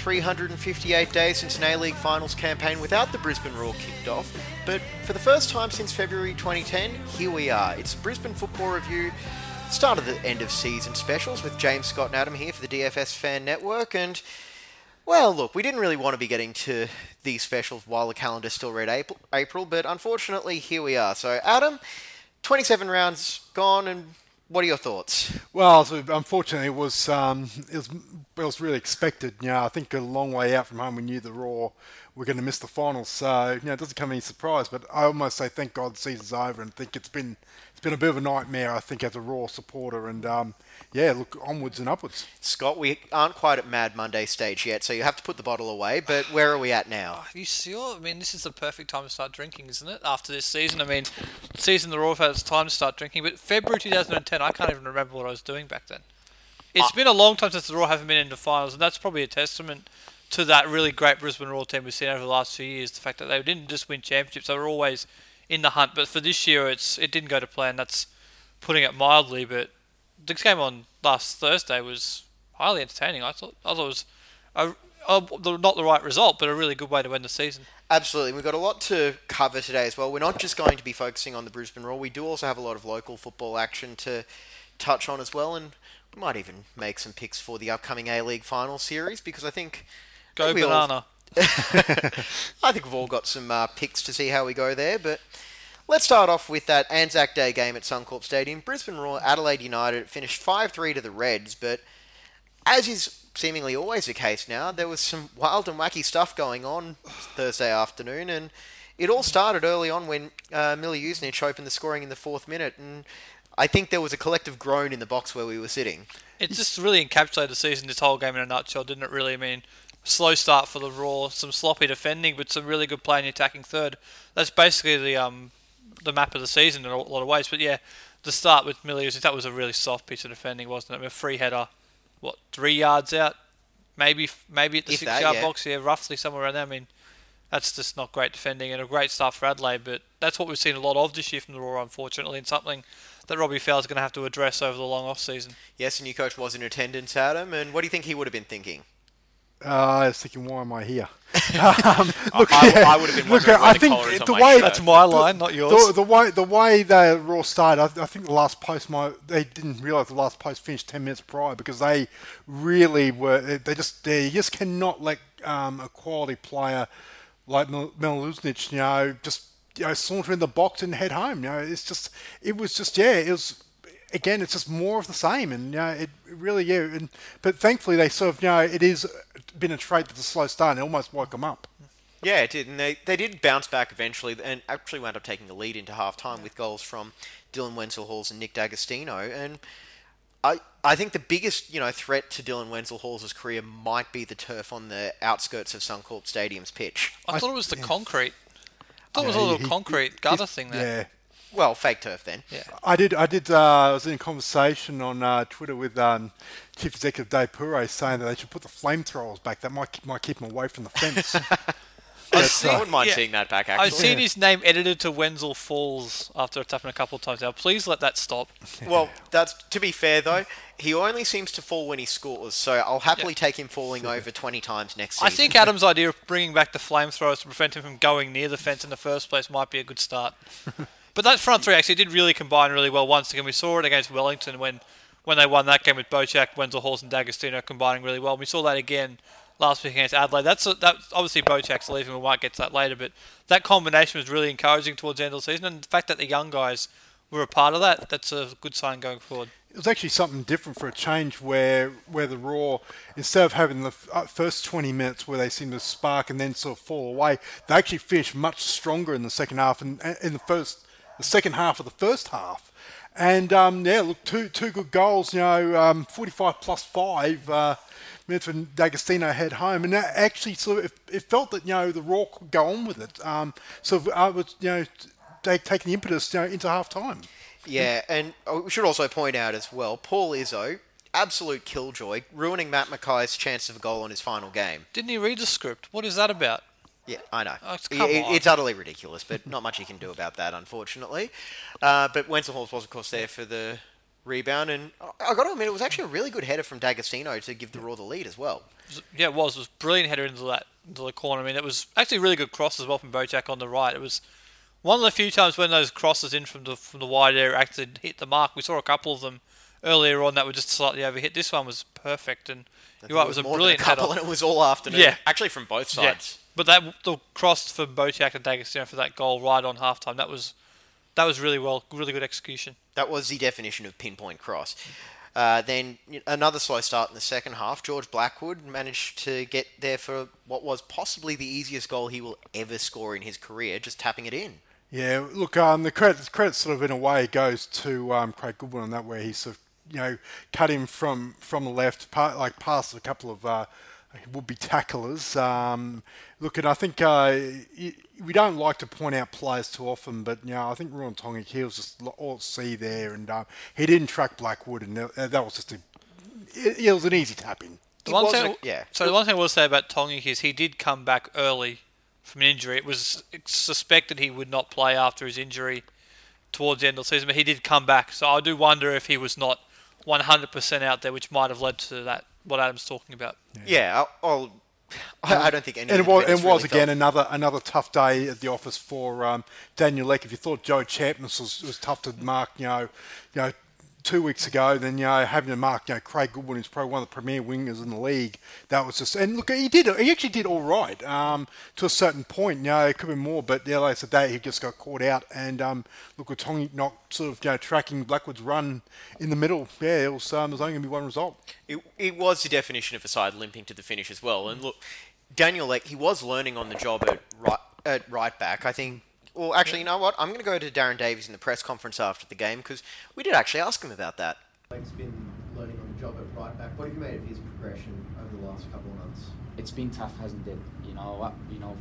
3,358 days since an A-League Finals campaign without the Brisbane Roar kicked off, but for the first time since February 2010, here we are. It's Brisbane Football Review, start of the end of season specials with James Scott and Adam here for the DFS Fan Network, and well, look, we didn't really want to be getting to these specials while the calendar still read April, but unfortunately, here we are. So, Adam, 27 rounds gone, and what are your thoughts? Well, unfortunately, it was um, it was it was really expected. You know, I think a long way out from home, we knew the Roar were going to miss the finals, so you know, it doesn't come any surprise. But I almost say thank God the season's over, and think it's been it's been a bit of a nightmare. I think as a Roar supporter, and um, yeah, look onwards and upwards. Scott, we aren't quite at Mad Monday stage yet, so you have to put the bottle away, but where are we at now? Are you sure? I mean, this is the perfect time to start drinking, isn't it? After this season, I mean, season the Roar had its time to start drinking, but February 2010, I can't even remember what I was doing back then. It's been a long time since the Roar haven't been in the finals, and that's probably a testament to that really great Brisbane Roar team we've seen over the last few years. The fact that they didn't just win championships; they were always in the hunt. But for this year, it's it didn't go to plan. That's putting it mildly. But the game on last Thursday was highly entertaining. I thought I thought it was a, a, not the right result, but a really good way to end the season. Absolutely. We've got a lot to cover today as well. We're not just going to be focusing on the Brisbane Roar. We do also have a lot of local football action to touch on as well, and we might even make some picks for the upcoming A-League final series because I think Go we all- banana. I think we've all got some uh, picks to see how we go there, but let's start off with that Anzac Day game at Suncorp Stadium. Brisbane Roar, Adelaide United finished 5-3 to the Reds, but as is seemingly always the case now, there was some wild and wacky stuff going on Thursday afternoon, and it all started early on when uh, Mileusnic opened the scoring in the fourth minute, and I think there was a collective groan in the box where we were sitting. It just really encapsulated the season, this whole game in a nutshell, didn't it? Really, I mean, slow start for the Roar, some sloppy defending, but some really good play in the attacking third. That's basically the um the map of the season in a lot of ways. But yeah, the start with Millie, that was a really soft piece of defending, wasn't it? A free header, what three yards out, maybe maybe at the If six that, yard yeah. box, yeah, roughly somewhere around there. I mean. That's just not great defending and a great start for Adelaide, but that's what we've seen a lot of this year from the Roar, unfortunately, and something that Robbie Fowler's going to have to address over the long off season. Yes, and your coach was in attendance, Adam, and what do you think he would have been thinking? Uh, I was thinking, why am I here? um, look, I- yeah, I would have been look, I think collar on the my way shirt. That's my line, not yours. The, the way the way the Roar started, I, I think the last post might they didn't realise the last post finished ten minutes prior because they really were they- they just they just cannot let um, a quality player like Mileusnic, you know, just you know saunter in the box and head home. You know, it's just it was just yeah, it was. Again, it's just more of the same, and you know, it it really yeah. And, but thankfully, they sort of you know it is been a trait that's a slow start, and it almost woke them up. Yeah, it did, and they, they did bounce back eventually, and actually wound up taking the lead into half time with goals from Dylan Wenzel Halls and Nick D'Agostino. And I I think the biggest you know threat to Dylan Wenzel Halls' career might be the turf on the outskirts of Suncorp Stadium's pitch. I, thought it was the concrete. I thought it was a little he- concrete gutter thing there. Yeah, Well, fake turf then. Yeah. I did. I did. Uh, I was in conversation on uh, Twitter with um, Chief Executive Dave Pourre saying that they should put the flamethrowers back. That might might keep them away from the fence. That's, I uh, wouldn't mind Yeah. seeing that back. Actually, I've seen his name edited to Wenzel Falls after it's happened a couple of times now. Please let that stop. Well, that's to be fair though. He only seems to fall when he scores, so I'll happily take him falling over twenty times next season. I think Adam's idea of bringing back the flamethrowers to prevent him from going near the fence in the first place might be a good start. But that front three actually did really combine really well once again. We saw it against Wellington when, when they won that game with Bautheac, Wenzel Halls, and D'Agostino combining really well. We saw that again last week against Adelaide. That's that obviously Bautheac's leaving. We might get to that later, but that combination was really encouraging towards the end of the season, and the fact that the young guys were a part of that, that's a good sign going forward. it was actually something different for a change, where where the Roar instead of having the uh, first twenty minutes where they seemed to spark and then sort of fall away, they actually finished much stronger in the second half and in the first the second half of the first half. And um, yeah, look, two two good goals. You know, um, 45 plus five. Uh, meant when D'Agostino head home, and that actually sort of it, it felt that you know the Roar could go on with it. Um, so I was you know they taking the impetus you know into half time. Yeah, and uh, we should also point out as well, Paul Izzo, absolute killjoy, ruining Matt Mackay's chance of a goal on his final game. Didn't he read the script? What is that about? Yeah, I know. Oh, it's- I- come I- on. It's utterly ridiculous, but not much you can do about that, unfortunately. Uh, but Wenzel Halls was, of course, there for the rebound, and I- I got to admit, it was actually a really good header from D'Agostino to give the Roar the lead as well. Yeah, it was. It was a brilliant header into that into the corner. I mean, it was actually a really good cross as well from Bautheac on the right. It was one of the few times when those crosses in from the from the wide area actually hit the mark. We saw a couple of them earlier on that were just slightly overhit. This one was perfect, and you're right, it was a more than brilliant couple, header. and it was all afternoon. Yeah. actually from both Yeah. Sides. But that the cross for Bautheac and D'Agostino for that goal right on halftime. That was that was really well, really good execution. That was the definition of pinpoint cross. Uh, then another slow start in the second half. George Blackwood managed to get there for what was possibly the easiest goal he will ever score in his career, just tapping it in. Yeah, look, um, the credit, credit sort of in a way goes to um, Craig Goodwin on that, where he sort of, you know, cut him from from the left, pa- like past a couple of uh, would-be tacklers. Um, look, and I think uh, y- we don't like to point out players too often, but you know, I think Ruon Tongyik he was just all at sea there, and um, he didn't track Blackwood, and that, that was just a, it, it was an easy tap in. The one thing, a- yeah. So the one thing I will say about Tongyik is he did come back early from an injury. It was suspected he would not play after his injury towards the end of the season, but he did come back. So I do wonder if he was not 100% out there, which might have led to that what Adam's talking about. Yeah, I'll, I'll, I I don't think any. And it was, it was really again felt- another another tough day at the office for um, Daniel Leck. If you thought Joe Champness was, was tough to mark, you know, you know, two weeks ago, then you know having to mark, you know, Craig Goodwin, who's probably one of the premier wingers in the league. That was just and look, he did he actually did all right um, to a certain point. You know, it could be more, but yeah, like I said, that he just got caught out. And um, look, with Tongyik not sort of you know tracking Blackwood's run in the middle, yeah, it was um, there's only going to be one result. It, it was the definition of a side limping to the finish as well. And look, Daniel Leck, he was learning on the job at right, at right back. I think. Well, actually, you know what? I'm going to go to Darren Davies in the press conference after the game because we did actually ask him about that. Leck's been learning on the job at right back. What have you made of his progression over the last couple of months? it's been tough, hasn't it? You know, uh, you know,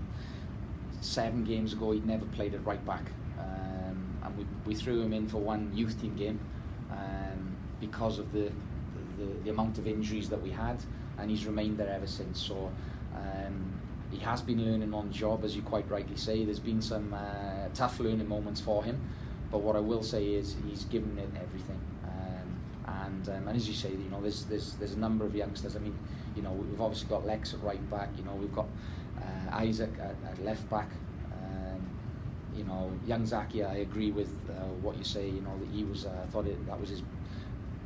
seven games ago he'd never played at right back, um, and we, we threw him in for one youth team game um, because of the, the the amount of injuries that we had, and he's remained there ever since. So. Um, he has been learning on the job, as you quite rightly say. There's been some uh, tough learning moments for him, but what I will say is he's given it everything. Um, and um, and as you say, you know, there's there's there's a number of youngsters. I mean, you know, we've obviously got Lex at right back. You know, we've got uh, Isaac at, at left back. Um, you know, young Zakia, I agree with uh, what you say. You know, that he was. Uh, I thought it, that was his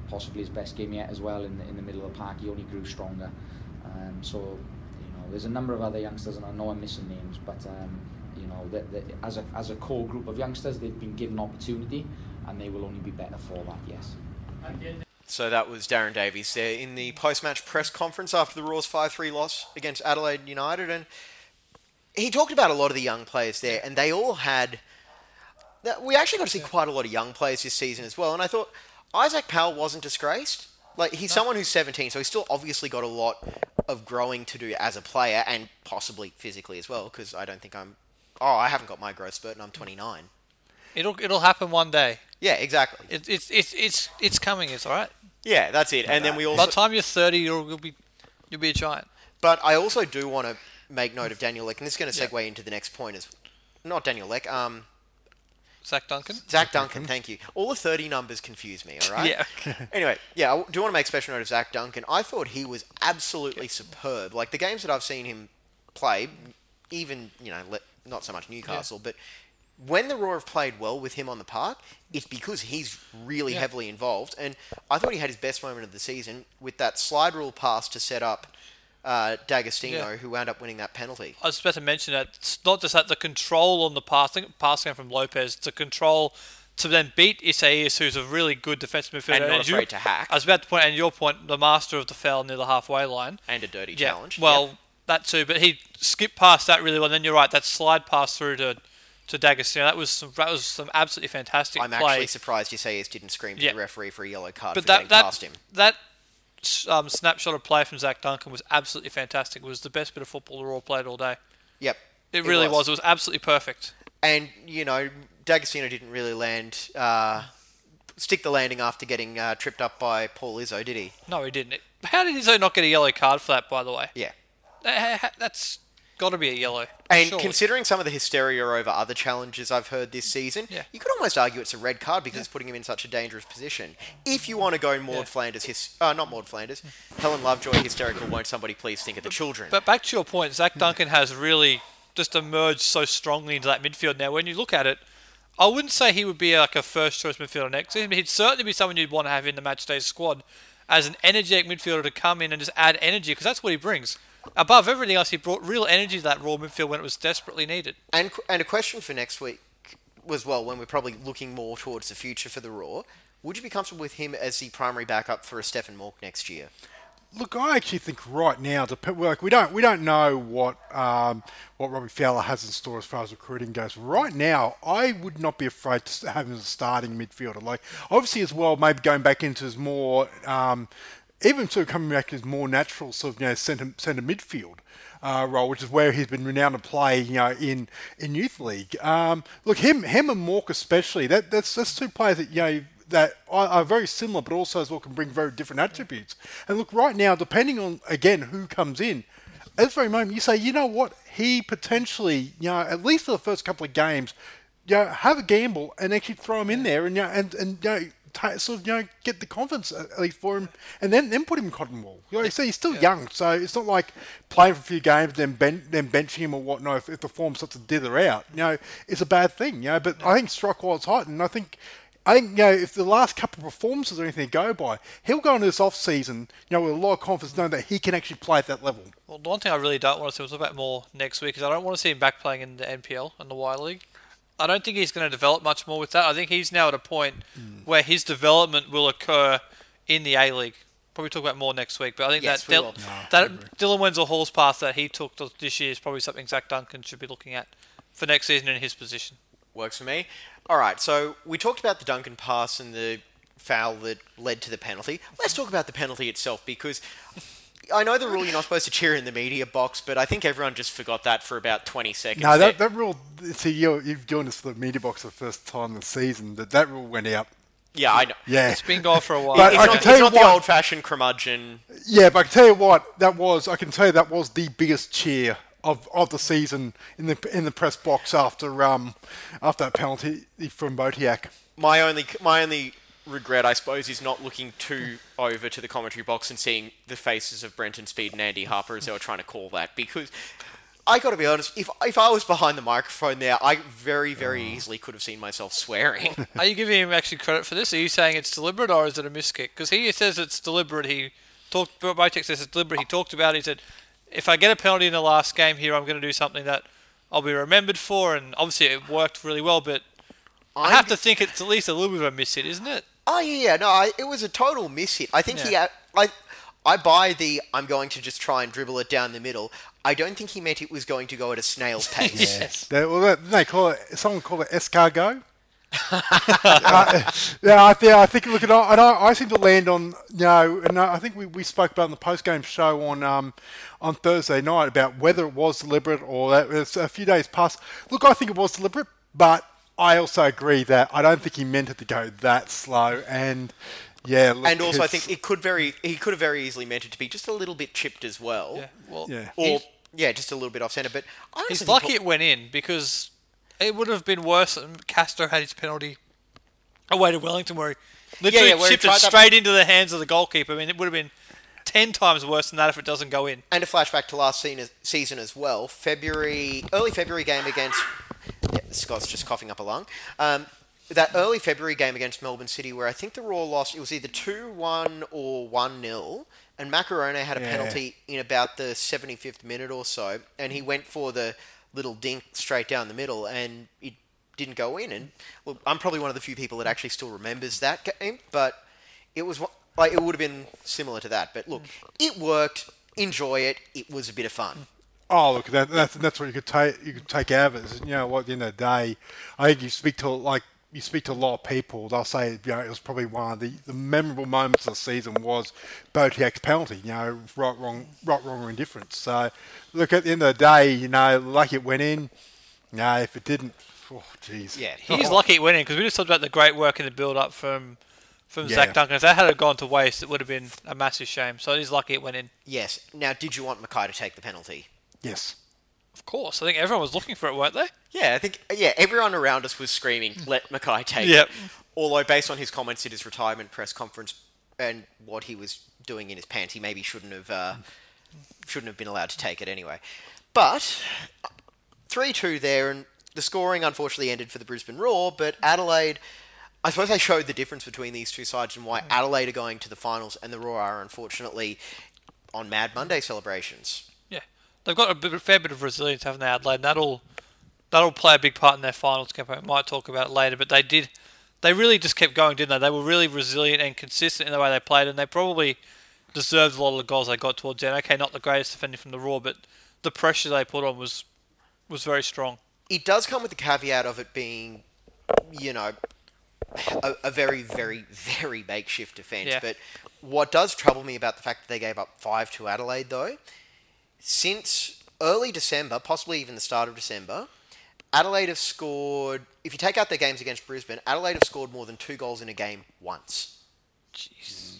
possibly his best game yet as well in the, in the middle of the park. He only grew stronger. Um, so know, there's a number of other youngsters, and I know I'm missing names, but um, you know, as a as a core group of youngsters, they've been given opportunity, and they will only be better for that. Yes. So that was Darren Davies there in the post-match press conference after the Roars 5-3 loss against Adelaide United, and he talked about a lot of the young players there, and they all had. We actually got to see quite a lot of young players this season as well, and I thought Isaac Powell wasn't disgraced. Like he's someone who's 17, so he's still obviously got a lot of growing to do as a player, and possibly physically as well. Because I don't think I'm. Oh, I haven't got my growth spurt, and I'm 29. It'll it'll happen one day. Yeah, exactly. It, it's it's it's it's coming. It's all right. Yeah, that's it. And then we also. By the time you're 30, you'll, you'll be you'll be a giant. But I also do want to make note of Daniel Leck, and this is going to Yeah. segue into the next point as not Daniel Leck, um, Zach Duncan. Zach Duncan. Thank you. All the thirty numbers confuse me. All right. Yeah. anyway, yeah, I do want to make special note of Zach Duncan. I thought he was absolutely superb. Like the games that I've seen him play, even you know, le- not so much Newcastle, but when the Roar have played well with him on the park, it's because he's really Yeah. heavily involved. And I thought he had his best moment of the season with that slide rule pass to set up uh, D'Agostino, Yeah. who wound up winning that penalty. I was about to mention that it's not just that the control on the passing, passing from Lopez, the control to then beat Isaias, who's a really good defensive midfielder. And not you- afraid to hack. I was about to point, and your point, the master of the foul near the halfway line. And a dirty Yeah, challenge. well, Yep. that too, but he skipped past that really well. And then you're right, that slide pass through to to D'Agostino. That was some, that was some absolutely fantastic I'm play. actually surprised Isaias didn't scream to Yeah. the referee for a yellow card but for that getting that past him. that um, snapshot of play from Zach Duncan was absolutely fantastic. It was the best bit of football the Roar played all day. Yep. It, really was. It was absolutely perfect. And, you know, D'Agostino didn't really land, uh, stick the landing after getting uh, tripped up by Paul Izzo, did he? No, he didn't. How did Izzo not get a yellow card for that? By the way, Yeah. That's got to be a yellow. And surely. considering some of the hysteria over other challenges I've heard this season, Yeah. you could almost argue it's a red card because it's putting him in such a dangerous position. If you want to go Maud Yeah. Flanders, his, uh, not Maud Flanders, Helen Lovejoy hysterical, won't somebody please think of the children? But back to your point, Zach Duncan has really just emerged so strongly into that midfield now. When you look at it, I wouldn't say he would be like a first choice midfielder next season, but he'd certainly be someone you'd want to have in the match day squad as an energetic midfielder to come in and just add energy because that's what he brings. Above everything else, he brought real energy to that Roar midfield when it was desperately needed. And and a question for next week was well, when we're probably looking more towards the future for the Roar, would you be comfortable with him as the primary backup for a Stefan Mauk next year? Look, I actually think right now, dep- like we don't we don't know what um, what Robbie Fowler has in store as far as recruiting goes. Right now, I would not be afraid to have him as a starting midfielder. Like obviously as well, maybe going back into his more um, even sort of coming back to his more natural sort of you know centre centre midfield. Uh, role, which is where he's been renowned to play, you know, in, in youth league. Um, look, him, him and Mauk especially. That that's that's two players that you know that are, are very similar, but also as well can bring very different attributes. And look, right now, depending on again who comes in, at this very moment, you say, you know what, he potentially, you know, at least for the first couple of games, you know, have a gamble and actually throw him in there, and you know, and and you know, ta sort of you know get the confidence at at least for him, and then then put him in cotton wool. You know, you see, he's still young, so it's not like playing for a few games then ben- then benching him or whatnot if, if the form starts to dither out. You know, it's a bad thing. You know, but I think strike while it's hot, and I think. I think you know if the last couple of performances or anything to go by, he'll go into this off season, you know, with a lot of confidence, knowing that he can actually play at that level. Well, the one thing I really don't want to see, we'll talk about more next week, is I don't want to see him back playing in the NPL and the Y League. I don't think he's going to develop much more with that. I think he's now at a point hmm. where his development will occur in the A League. Probably talk about more next week, but I think Yes, that Dil- will. that Dylan Wenzel Hall's path that he took this year is probably something Zach Duncan should be looking at for next season in his position. Works for me. All right, so we talked about the Duncan pass and the foul that led to the penalty. Let's talk about the penalty itself because I know the rule you're not supposed to cheer in the media box, but I think everyone just forgot that for about 20 seconds. No, that, that rule. See, you you've joined us for the media box the first time this season. That that rule went out. yeah, I know. Yeah, It's been gone for a while. But It's I not, can tell it's you not the old-fashioned curmudgeon. yeah. But I can tell you what that was. I can tell you that was the biggest cheer of, of the season in the in the press box after um after that penalty from Bautheac. My only, my only regret, I suppose, is not looking too over to the commentary box and seeing the faces of Brenton Speed and Andy Harper as they were trying to call that because. I got to be honest. If if I was behind the microphone there, I very very mm. easily could have seen myself swearing. Are you giving him actually credit for this? Are you saying it's deliberate or is it a miskick? Because he says it's deliberate. He talked. Bautheac says it's deliberate. He talked about. It. He said, "If I get a penalty in the last game here, I'm going to do something that I'll be remembered for." And obviously, it worked really well. But I have to think it's at least a little bit of a miss hit, isn't it? Oh yeah, yeah, no, I, it was a total miss hit. I think he Yeah. had, I, I buy the I'm going to just try and dribble it down the middle. I don't think he meant it was going to go at a snail's pace. Yes. They, well, that, they call it. Someone call it escargot. uh, yeah, I, think I think. Look, at I, I, I seem to land on you know, and I think we, we spoke about in the post game show on um, on Thursday night about whether it was deliberate or that it's a few days past. Look, I think it was deliberate, but I also agree that I don't think he meant it to go that slow. And yeah, look, and also, I think it could very he could have very easily meant it to be just a little bit chipped as well, Yeah. Well, Yeah. or he's, yeah, just a little bit off center. But I honestly he's think lucky Paul- it went in because it would have been worse. if Castro had his penalty away to Wellington, where he literally yeah, where he chipped it tried that- straight into the hands of the goalkeeper. I mean, it would have been ten times worse than that if it doesn't go in. And a flashback to last se- season as well. February, early February game against. Yeah, Scott's just coughing up a lung. Um, that early February game against Melbourne City, where I think the Roar lost, it was either 2 1 or 1 0. And Maccarone had a Yeah. penalty in about the 75th minute or so. And he went for the little dink straight down the middle, and it didn't go in. And look, I'm probably one of the few people that actually still remembers that game, but it was like it would have been similar to that. But look, it worked. Enjoy it. It was a bit of fun. Oh, look, that, that's that's what you could take you could take out of it. is, You know, what at the end of the day, I think you speak to like you speak to a lot of people. They'll say, you know, it was probably one of the, the memorable moments of the season was Bautheac's penalty. You know, right, wrong, right, wrong, or indifference. So, look, at the end of the day, you know, like it went in. No, if it didn't, oh, jeez. Yeah, He's lucky it went in because we just talked about the great work in the build-up from from Yeah. Zach Duncan. If that had gone to waste, it would have been a massive shame. So it is lucky it went in. Yes. Now, did you want Mackay to take the penalty? Yes. Of course, I think everyone was looking for it, weren't they? Yeah, I think yeah, everyone around us was screaming, mm. "Let Mackay take Yep. it." Although, based on his comments at his retirement press conference and what he was doing in his pants, he maybe shouldn't have uh, mm. shouldn't have been allowed to take it anyway. But three-two there, and the scoring unfortunately ended for the Brisbane Roar. But Adelaide, I suppose they showed the difference between these two sides and why mm. Adelaide are going to the finals and the Roar are unfortunately on Mad Monday celebrations. They've got a, bit, a fair bit of resilience, haven't they, Adelaide? And that'll that'll play a big part in their finals campaign. We might talk about it later, but they did. They really just kept going, didn't they? They were really resilient and consistent in the way they played, and they probably deserved a lot of the goals they got towards the end. Okay, not the greatest defending from the Roar, but the pressure they put on was was very strong. it does come with the caveat of it being, you know, a, a very, very, very makeshift defence. Yeah. But what does trouble me about the fact that they gave up five to Adelaide, though, since early December, possibly even the start of December, Adelaide have scored. If you take out their games against Brisbane, Adelaide have scored more than two goals in a game once.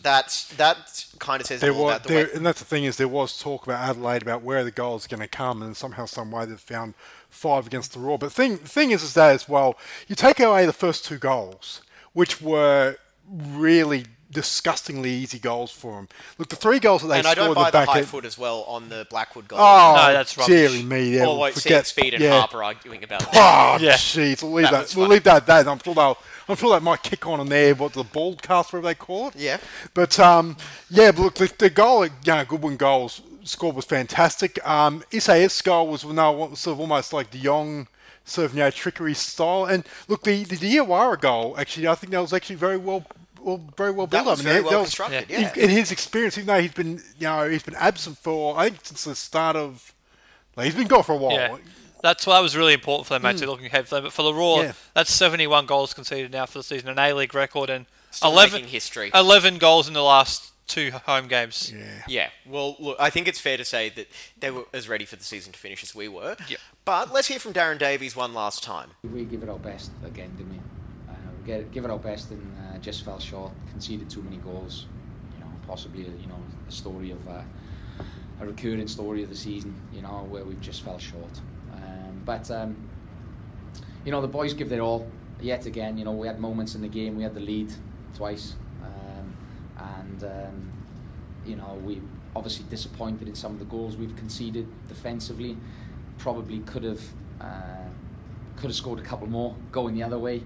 That's that kind of says There all was, about the there, way. and that's the thing is there was talk about Adelaide about where the goals are going to come, and somehow, some way they've found five against the Roar. But the thing, thing is, is that as well, you take away the first two goals, which were really disgustingly easy goals for them. Look, the three goals that they And I scored don't buy the the back high end- foot as well on the Blackwood goal. Oh, No, that's rubbish. dearie me. Yeah, or like seeing forget- Speed and yeah. Harper arguing about that. Oh, Yeah. jeez, we'll leave That that. we'll funny. leave that at that. I'm sure they'll. I'm sure that might kick on in there. What the broadcast, whatever they call it. Yeah. But um, yeah, but look, the, the goal, you know, Goodwin goals score was fantastic. Um, Isaiah's goal was no, sort of almost like De Jong, sort of you know trickery style. And look, the the Diawara goal actually, I think that was actually very well. Well, very well That built was up. very there- well there was- constructed, yeah. yeah. in, in his experience, even though he's been, you know, he's been absent for I think since the start of, like, he's been gone for a while. Yeah. That's why it was really important for them, actually, hmm. looking ahead for them. But for the Roar. Yeah. that's 71 goals conceded now for the season, an A-League record, and Still 11, history. 11 goals in the last two home games. Yeah. Yeah, well, look, I think it's fair to say that they were as ready for the season to finish as we were. Yep. But let's hear from Darren Davies one last time. We give it our best again, didn't we? Get, give it our best and uh, just fell short. Conceded too many goals. You know, possibly you know a story of uh, a recurring story of the season. You know, where we've just fell short. Um, but um, you know, the boys give their all. Yet again, you know, we had moments in the game. We had the lead twice, um, and um, you know, we obviously disappointed in some of the goals we've conceded defensively. Probably could have uh, could have scored a couple more going the other way.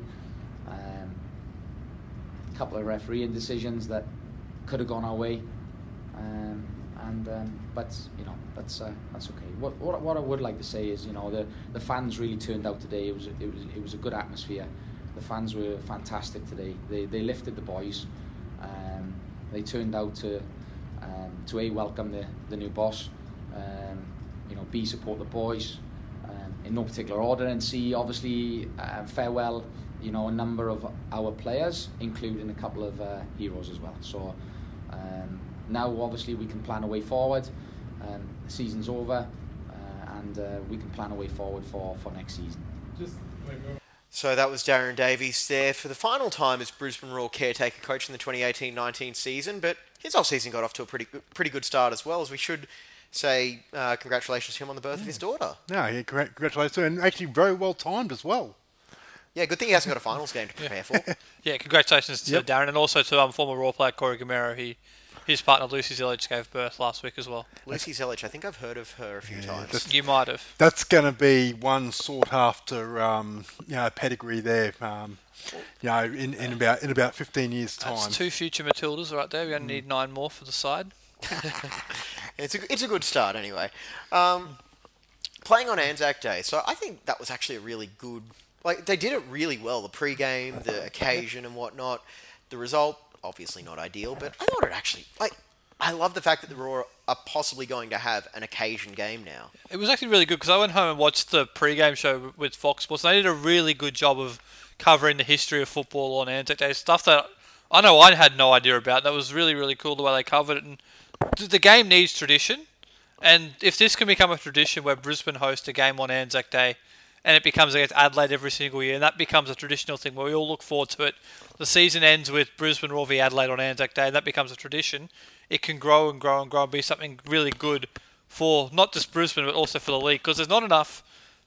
Couple of refereeing decisions that could have gone our way. Um, and um, but you know that's uh, that's okay. What, what what I would like to say is you know the the fans really turned out today. It was it was it was a good atmosphere. The fans were fantastic today. They they lifted the boys. Um, they turned out to um, to a welcome the the new boss. Um, you know, b support the boys um, in no particular order, and c obviously uh, farewell. You know, a number of our players, including a couple of uh, heroes as well. So. Um, now, obviously, we can plan a way forward. Um, the season's over, uh, and uh, we can plan a way forward for, for next season. So that was Darren Davies there for the final time as Brisbane Roar caretaker coach in the 2018-19 season. But his off season got off to a pretty pretty good start as well. As we should say, uh, congratulations to him on the birth of his daughter. No, yeah, congrat- congratulations, and actually very well timed as well. Yeah, good thing he hasn't got a finals game to prepare for. Yeah, congratulations to Yep. Darren and also to um, former Roar player Corey Gameiro. He, his partner Lucy Zelic gave birth last week as well. Lucy Zelic, I think I've heard of her a few times. just- You might have. That's going to be one sought after, um, you know, pedigree there. Um, you know, in, in about in about fifteen years' time. That's two future Matildas right there. We only need nine more for the side. It's a, it's a good start anyway. Um, playing on Anzac Day, so I think that was actually a really good. Like they did it really well. The pre-game, the occasion, and whatnot. The result, obviously not ideal, but I thought it actually like I love the fact that the Roar are possibly going to have an occasion game now. It was actually really good because I went home and watched the pre-game show with Fox Sports. And they did a really good job of covering the history of football on Anzac Day. Stuff that I know I had no idea about. That was really really cool the way they covered it. And the game needs tradition. And if this can become a tradition where Brisbane host a game on Anzac Day, and it becomes against Adelaide every single year, and that becomes a traditional thing where we all look forward to it. The season ends with Brisbane Roar v Adelaide on Anzac Day, and that becomes a tradition. It can grow and grow and grow and be something really good for not just Brisbane but also for the league because there's not enough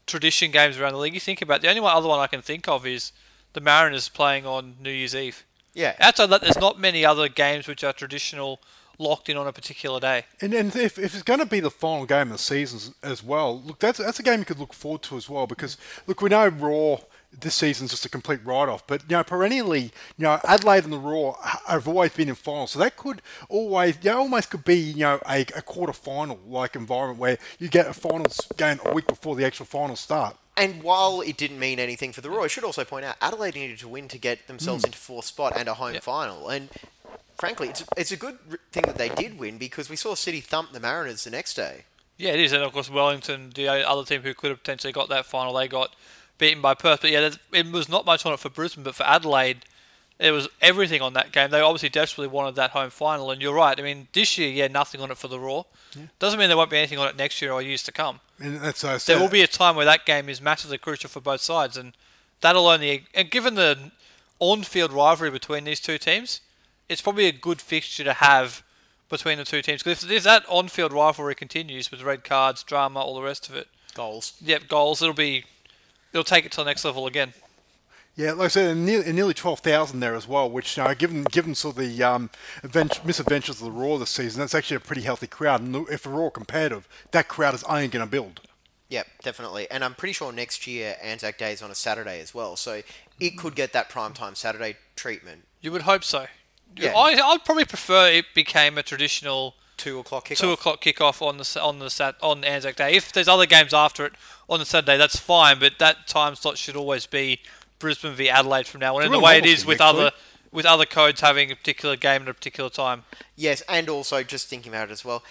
tradition games around the league. You think about it, the only one other one I can think of is the Mariners playing on New Year's Eve. Yeah. Outside that, there's not many other games which are traditional, locked in on a particular day. And, and if, if it's going to be the final game of the season as- as well, look, that's that's a game you could look forward to as well because look, we know Roar this season's just a complete write-off, but you know perennially, you know Adelaide and the Roar have always been in finals, so that could always, you know, almost could be you know a, a quarter final like environment where you get a finals game a week before the actual finals start. And while it didn't mean anything for the Roar, I should also point out Adelaide needed to win to get themselves hmm. into fourth spot and a home Yep. final. And frankly, it's it's a good thing that they did win because we saw City thump the Mariners the next day. Yeah, it is, and of course Wellington, the other team who could have potentially got that final, they got beaten by Perth. But yeah, it was not much on it for Brisbane, but for Adelaide, it was everything on that game. They obviously desperately wanted that home final, and you're right. I mean, this year, yeah, nothing on it for the Roar. Doesn't mean there won't be anything on it next year or years to come. And that's There will be a time where that game is massively crucial for both sides, and that'll only and given the on-field rivalry between these two teams, it's probably a good fixture to have between the two teams. Because if, if that on-field rivalry continues with red cards, drama, all the rest of it, Goals. yep, goals, it'll be it'll take it to the next level again. Yeah, like I said, and nearly, and nearly twelve thousand there as well. Which, you know, given given sort of the um, advent- misadventures of the Roar this season, that's actually a pretty healthy crowd. And if the Roar are competitive, that crowd is only going to build. Yep, definitely. And I'm pretty sure next year Anzac Day is on a Saturday as well, so it could get that primetime Saturday treatment. You would hope so. Yeah. I, I'd probably prefer it became a traditional Two o'clock kickoff. two o'clock kickoff on the on the sat on Anzac Day. If there's other games after it on the Saturday, that's fine. But that time slot should always be Brisbane v Adelaide from now on. And the way it is with actually. other with other codes having a particular game at a particular time. Yes, and also just thinking about it as well.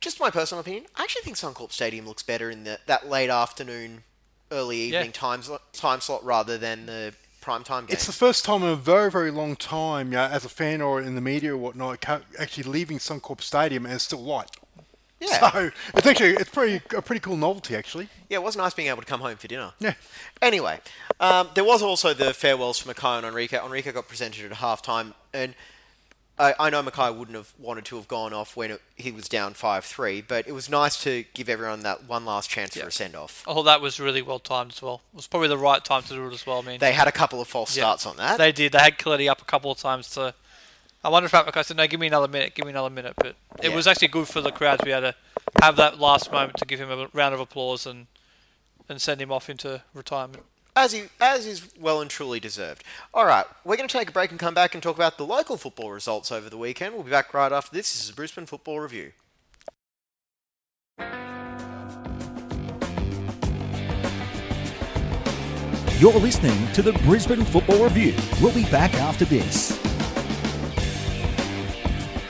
Just my personal opinion, I actually think Suncorp Stadium looks better in the, that late afternoon, early Yeah. evening time time slot rather than the prime time game. It's the first time in a very, very long time, you know, as a fan or in the media or whatnot, actually leaving Suncorp Stadium and it's still light. yeah, So it's actually it's pretty a pretty cool novelty actually. yeah, it was nice being able to come home for dinner. Yeah. Anyway, um, there was also the farewells for Mackay and Enrique. Enrique got presented at halftime, and I, I know Mackay wouldn't have wanted to have gone off when it, he was down 5 3, but it was nice to give everyone that one last chance for a send off. Oh, that was really well timed as well. It was probably the right time to do it as well. I mean, They had a couple of false Yeah. starts on that. They did. They had Coletti up a couple of times to. I wonder if Mackay said, "No, give me another minute. Give me another minute." But it Yeah. was actually good for the crowd to be able to have that last moment to give him a round of applause and and send him off into retirement. As he, as is well and truly deserved. All right, we're going to take a break and come back and talk about the local football results over the weekend. We'll be back right after this. This is the Brisbane Football Review. You're listening to the Brisbane Football Review. We'll be back after this.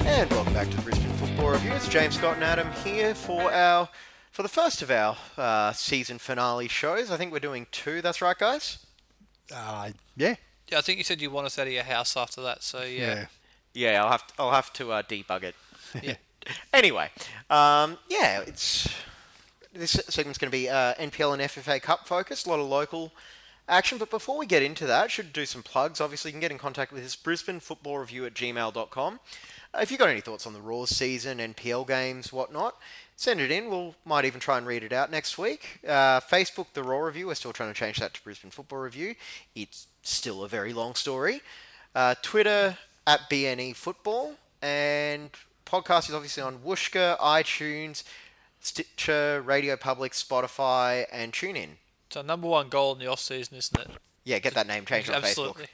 And welcome back to the Brisbane Football Review. It's James Scott and Adam here for our for the first of our uh, season finale shows. I think we're doing two. That's right, guys. Uh, yeah. Yeah, I think you said you want us out of your house after that. So yeah, Yeah, I'll have to, I'll have to uh, debug it. Yeah. anyway, um, yeah, it's this segment's going to be uh, NPL and FFA Cup focused. A lot of local action. But before we get into that, should do some plugs. Obviously, you can get in contact with us, Brisbane Football Review at gmail.com. Uh, if you've got any thoughts on the Roar season, NPL games, whatnot, send it in. We'll might even try and read it out next week. Uh, Facebook, the Roar Review. We're still trying to change that to Brisbane Football Review. It's still a very long story. Uh, Twitter at BNE Football and podcast is obviously on Whooshkaa, iTunes, Stitcher, Radio Public, Spotify, and TuneIn. so number one goal in the off season, isn't it? Yeah, get that name changed on Facebook.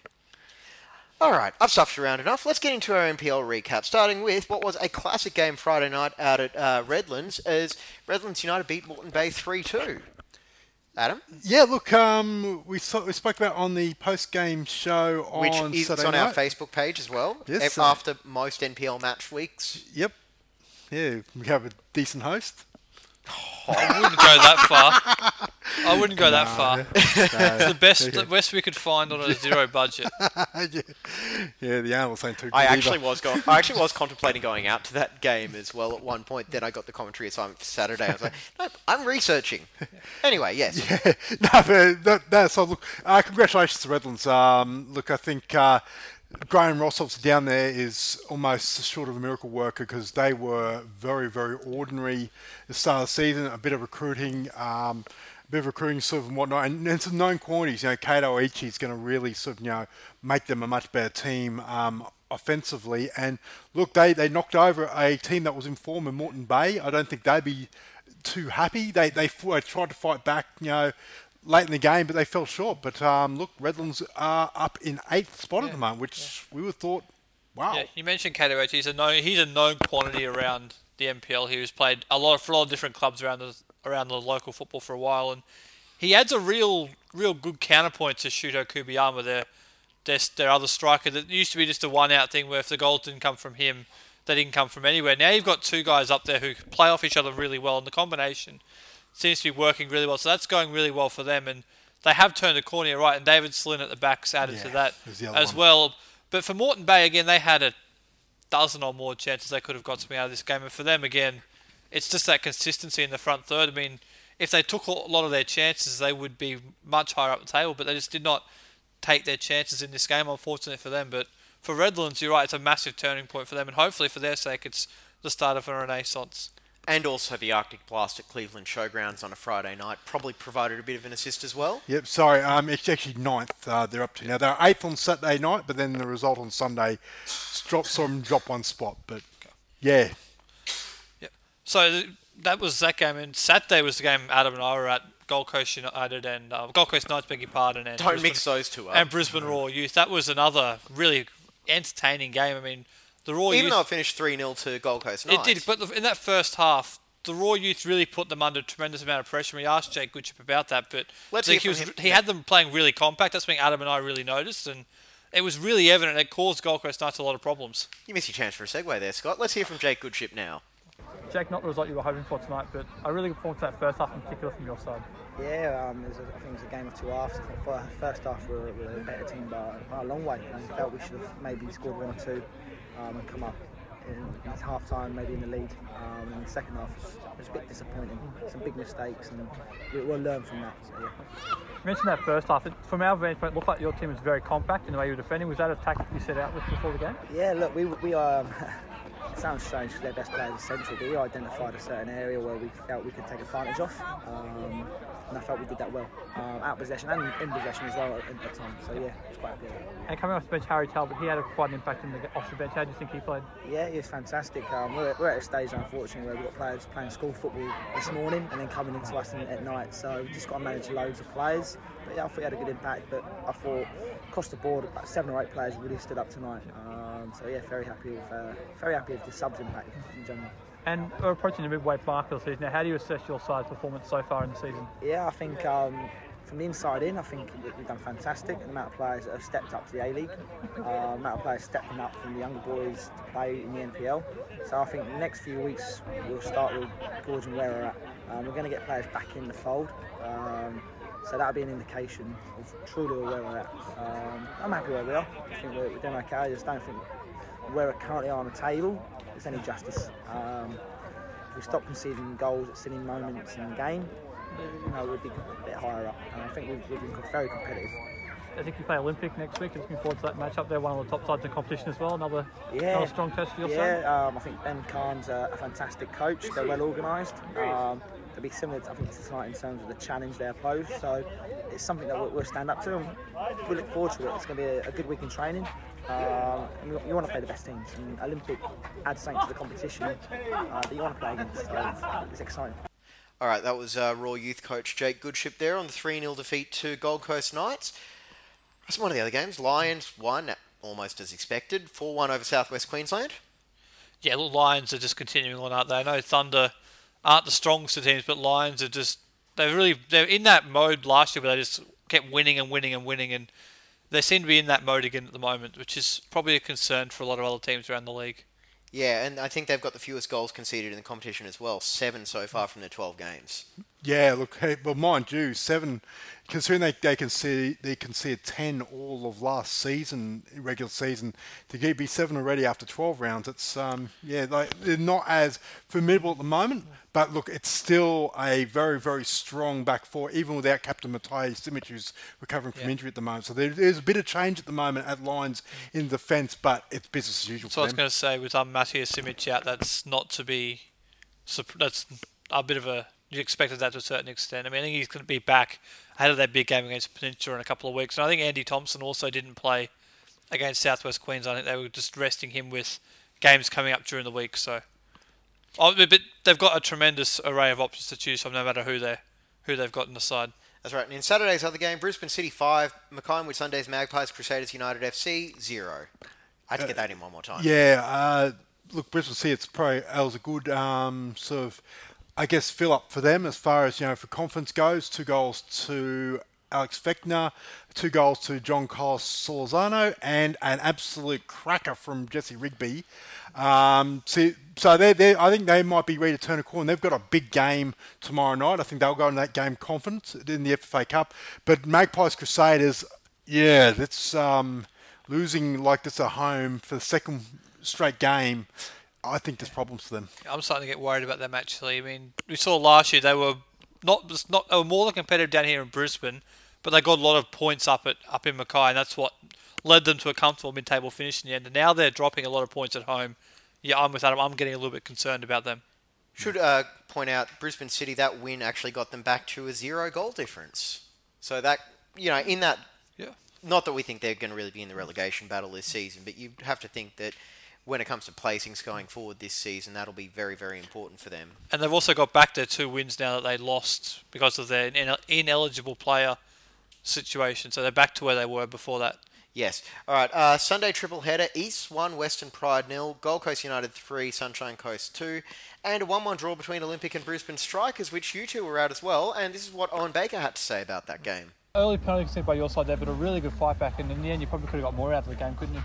All right, I've stuffed around enough. Let's get into our NPL recap, starting with what was a classic game Friday night out at uh, Redlands, as Redlands United beat Moreton Bay 3 2. Adam, Yeah, look, um, we saw, we spoke about on the post game show on which is Saturday on our. Facebook page as well. Yes, after most NPL match weeks. Yep. Yeah, we have a decent host. I wouldn't go that far. I wouldn't go that far. It's the best, the best we could find on a zero budget. yeah. yeah, the animals ain't too good I either. actually was going. I actually was contemplating going out to that game as well at one point. Then I got the commentary assignment for Saturday. I was like, no, I'm researching. Anyway, yes. Yeah. no, but that, that's so. Look, uh, congratulations to Redlands. Um, look, I think uh, Graham Rossoff's down there is almost short of a miracle worker because they were very, very ordinary the start of the season. A bit of recruiting, um, a bit of recruiting sort of and whatnot, and, and some known quantities. You know, Kato Ichi is going to really sort of you know make them a much better team. Um, offensively and look they, they knocked over a team that was in form in Moreton Bay I don't think they'd be too happy. They they they tried to fight back, you know, late in the game, but they fell short. But um, look, Redlands are up in eighth spot at the moment, which we would have thought, wow. Yeah, you mentioned Kato He's a known he's a known quantity around the NPL. He was played a lot of, for a lot of different clubs around the around the local football for a while, and he adds a real real good counterpoint to Shuto Kubiyama, their their, their other striker. That used to be just a one out thing where if the goal didn't come from him, they didn't come from anywhere. Now you've got two guys up there who play off each other really well, and the combination seems to be working really well. So that's going really well for them, and they have turned a corner right. And David Slynn at the back's added to that there's the other as one. well. But for Moreton Bay again, they had a dozen or more chances they could have got something out of this game. And for them, again, it's just that consistency in the front third. I mean, if they took a lot of their chances, they would be much higher up the table, but they just did not take their chances in this game, unfortunately for them. But for Redlands, you're right, it's a massive turning point for them, and hopefully for their sake, it's the start of a renaissance. And also the Arctic Blast at Cleveland Showgrounds on a Friday night probably provided a bit of an assist as well. Yep, sorry, um, it's actually ninth uh, they're up to now. They're eighth on Saturday night, but then the result on Sunday drop, saw them drop one spot. But yeah, yep. So that was that game, and Saturday was the game Adam and I were at Gold Coast United and uh, Gold Coast Knights, beg your pardon, and Don't Brisbane- mix those two up. and Brisbane Roar Youth. That was another really entertaining game. I mean, the Roar Even Youth. though it finished 3 0 to Gold Coast Knights. It did, but in that first half, the Roar Youth really put them under a tremendous amount of pressure. We asked Jake Goodship about that, but Let's I think hear he, was, him. he had them playing really compact. That's something Adam and I really noticed, and it was really evident. It caused Gold Coast Knights a lot of problems. You missed your chance for a segue there, Scott. Let's hear from Jake Goodship now. Jake, not the result you were hoping for tonight, but I really look forward to that first half in particular from your side. Yeah, um, it was a, I think it was a game of two halves. I think for the first half we were, we were a better team by, by a long way, and felt we should have maybe scored one or two um, and come up in, half time, maybe in the lead. Um, and the second half was, was a bit disappointing. Some big mistakes, and we, we'll learn from that. So, yeah. You mentioned that first half. It, from our vantage point, it looked like your team was very compact in the way you were defending. Was that a tactic you set out with before the game? Yeah, look, we we um, it sounds strange because their best players are central, but we identified a certain area where we felt we could take advantage of, um, and I felt we did that well, um, out possession and in possession as well at, at the time. So yeah, it's quite happy. that. And coming off the bench, Harry Talbot, he had a, quite an impact in the, off the bench. How do you think he played? Yeah, he was fantastic. Um, we're, we're at a stage, unfortunately, where we've got players playing school football this morning and then coming into us in, at night. So we've just got to manage loads of players. But yeah, I thought he had a good impact. But I thought across the board, about seven or eight players really stood up tonight. Um, so yeah, very happy with uh, very happy with the subs impact in general. And we're approaching the midway mark of the season now. How do you assess your side's performance so far in the season? Yeah, I think um, from the inside in, I think we- we've done fantastic. The amount of players that have stepped up to the A League, uh, amount of players stepping up from the younger boys to play in the NPL. So I think the next few weeks we'll start with gauging where we're at. Um, we're going to get players back in the fold. Um, so that'll be an indication of truly where we're at. Um, I'm happy where we are. I think we're, we're doing okay. I just don't think where we currently are on the table is any justice. Um, if we stop conceding goals at silly moments in the game, you know, we'd be a bit higher up. And I think we've, we've been very competitive. I think you play Olympic next week. Looking forward to that match up there. One of the top sides in the competition as well. Another, Yeah. another strong test for your side. Yeah, um, I think Ben Khan's a, a fantastic coach. They're well organised. Um, they'll be similar, to, I think, to tonight in terms of the challenge they pose. So it's something that we'll, we'll stand up to, and we look forward to it. It's going to be a, a good week in training. Um, and you, you want to play the best teams. And Olympic adds something to the competition uh, that you want to play against. So it's exciting. All right, that was uh, Roar Youth coach Jake Goodship there on the 3 0 defeat to Gold Coast Knights. That's one of the other games. Lions won almost as expected 4 1 over Southwest Queensland. Yeah, look, Lions are just continuing on, aren't they? I know Thunder aren't the strongest of teams, but Lions are just They're really they're in that mode last year where they just kept winning and winning and winning, and they seem to be in that mode again at the moment, which is probably a concern for a lot of other teams around the league. Yeah, and I think they've got the fewest goals conceded in the competition as well. Seven so far from their 12 games. Yeah, look, hey, well, mind you, seven. Considering they they see they conceded ten all of last season, regular season, to get be seven already after twelve rounds, it's um yeah like they're not as formidable at the moment. But look, it's still a very very strong back four, even without Captain Matthias Simic, who's recovering from Yeah. injury at the moment. So there, there's a bit of change at the moment at lines in defence, but it's business as usual So I was going to say with um, Matthias Simic out, that's not to be. That's a bit of a. You expected that to a certain extent. I mean, I think he's going to be back ahead of that big game against Peninsula in a couple of weeks. And I think Andy Thompson also didn't play against Southwest Queensland. I think they were just resting him with games coming up during the week. So, oh, but they've got a tremendous array of options to choose from, no matter who they who they've got in the side. That's right. And in Saturday's other game, Brisbane City 5, Mackay with Sunday's Magpies, Crusaders United FC 0. I had to get that in one more time. Yeah, uh, look, Brisbane City, it's probably it was a good um, sort of, I guess, fill up for them as far as you know for confidence goes. Two goals to Alex Fechner, two goals to John Carlos Solorzano, and an absolute cracker from Jesse Rigby. Um, see, so they they I think they might be ready to turn a corner. They've got a big game tomorrow night. I think they'll go in that game confident in the FFA Cup. But Magpies Crusaders, yeah, that's um, losing like this at home for the second straight game. I think there's problems for them. I'm starting to get worried about them actually. I mean, we saw last year they were not not they were more than competitive down here in Brisbane, but they got a lot of points up at up in Mackay, and that's what led them to a comfortable mid-table finish in the end. And now they're dropping a lot of points at home. Yeah, I'm with Adam. I'm getting a little bit concerned about them. Should uh, point out Brisbane City, that win actually got them back to a zero goal difference. So that, you know, in that, Yeah. not that we think they're going to really be in the relegation battle this season, but you have to think that when it comes to placings going forward this season, that'll be very, very important for them. And they've also got back their two wins now that they lost because of their ineligible player situation. So they're back to where they were before that. Yes. All right. Uh, Sunday triple header: East one, Western Pride nil, Gold Coast United three, Sunshine Coast two, and a one-one draw between Olympic and Brisbane Strikers, which you two were at as well. And this is what Owen Baker had to say about that game. Early penalty conceded by your side there, but a really good fight back, and in the end, you probably could have got more out of the game, couldn't you?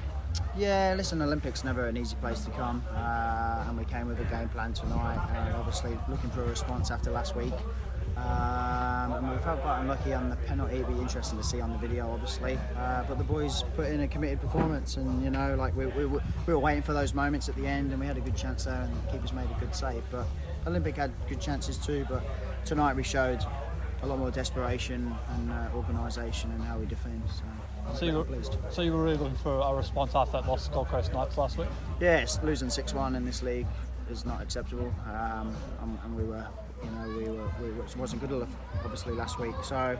Yeah, listen, Olympics never an easy place to come, uh, and we came with a game plan tonight. And obviously, looking for a response after last week. Um, and we felt quite unlucky on the penalty. It'd be interesting to see on the video, obviously. Uh, but the boys put in a committed performance, and you know, like we, we, we were waiting for those moments at the end, and we had a good chance there, and the keepers made a good save. But Olympic had good chances too. But tonight we showed a lot more desperation and uh, organisation and how we defend. So, So you, were, so you were really looking for a response after that loss to Gold Coast Knights last week? Yes, losing six-one in this league is not acceptable, um, and, and we were, you know, we were, we were, it wasn't good enough, obviously last week. So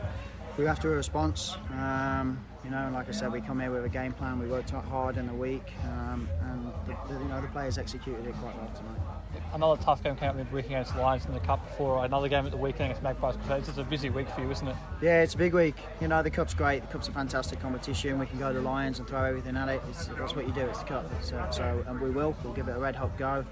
we have to a response. Um, you know, like I said, we come here with a game plan. We worked hard in the week, um, and the, the, you know the players executed it quite well tonight. Another tough game came up midweek against Lions in the Cup before another game at the weekend against Magpies Crusaders. It's a busy week for you, isn't it? Yeah, it's a big week. You know, the cup's great. The cup's a fantastic competition. We can go to Lions and throw everything at it. It's, that's what you do. It's the cup. It's, uh, so, and we will. We'll give it a red hot go.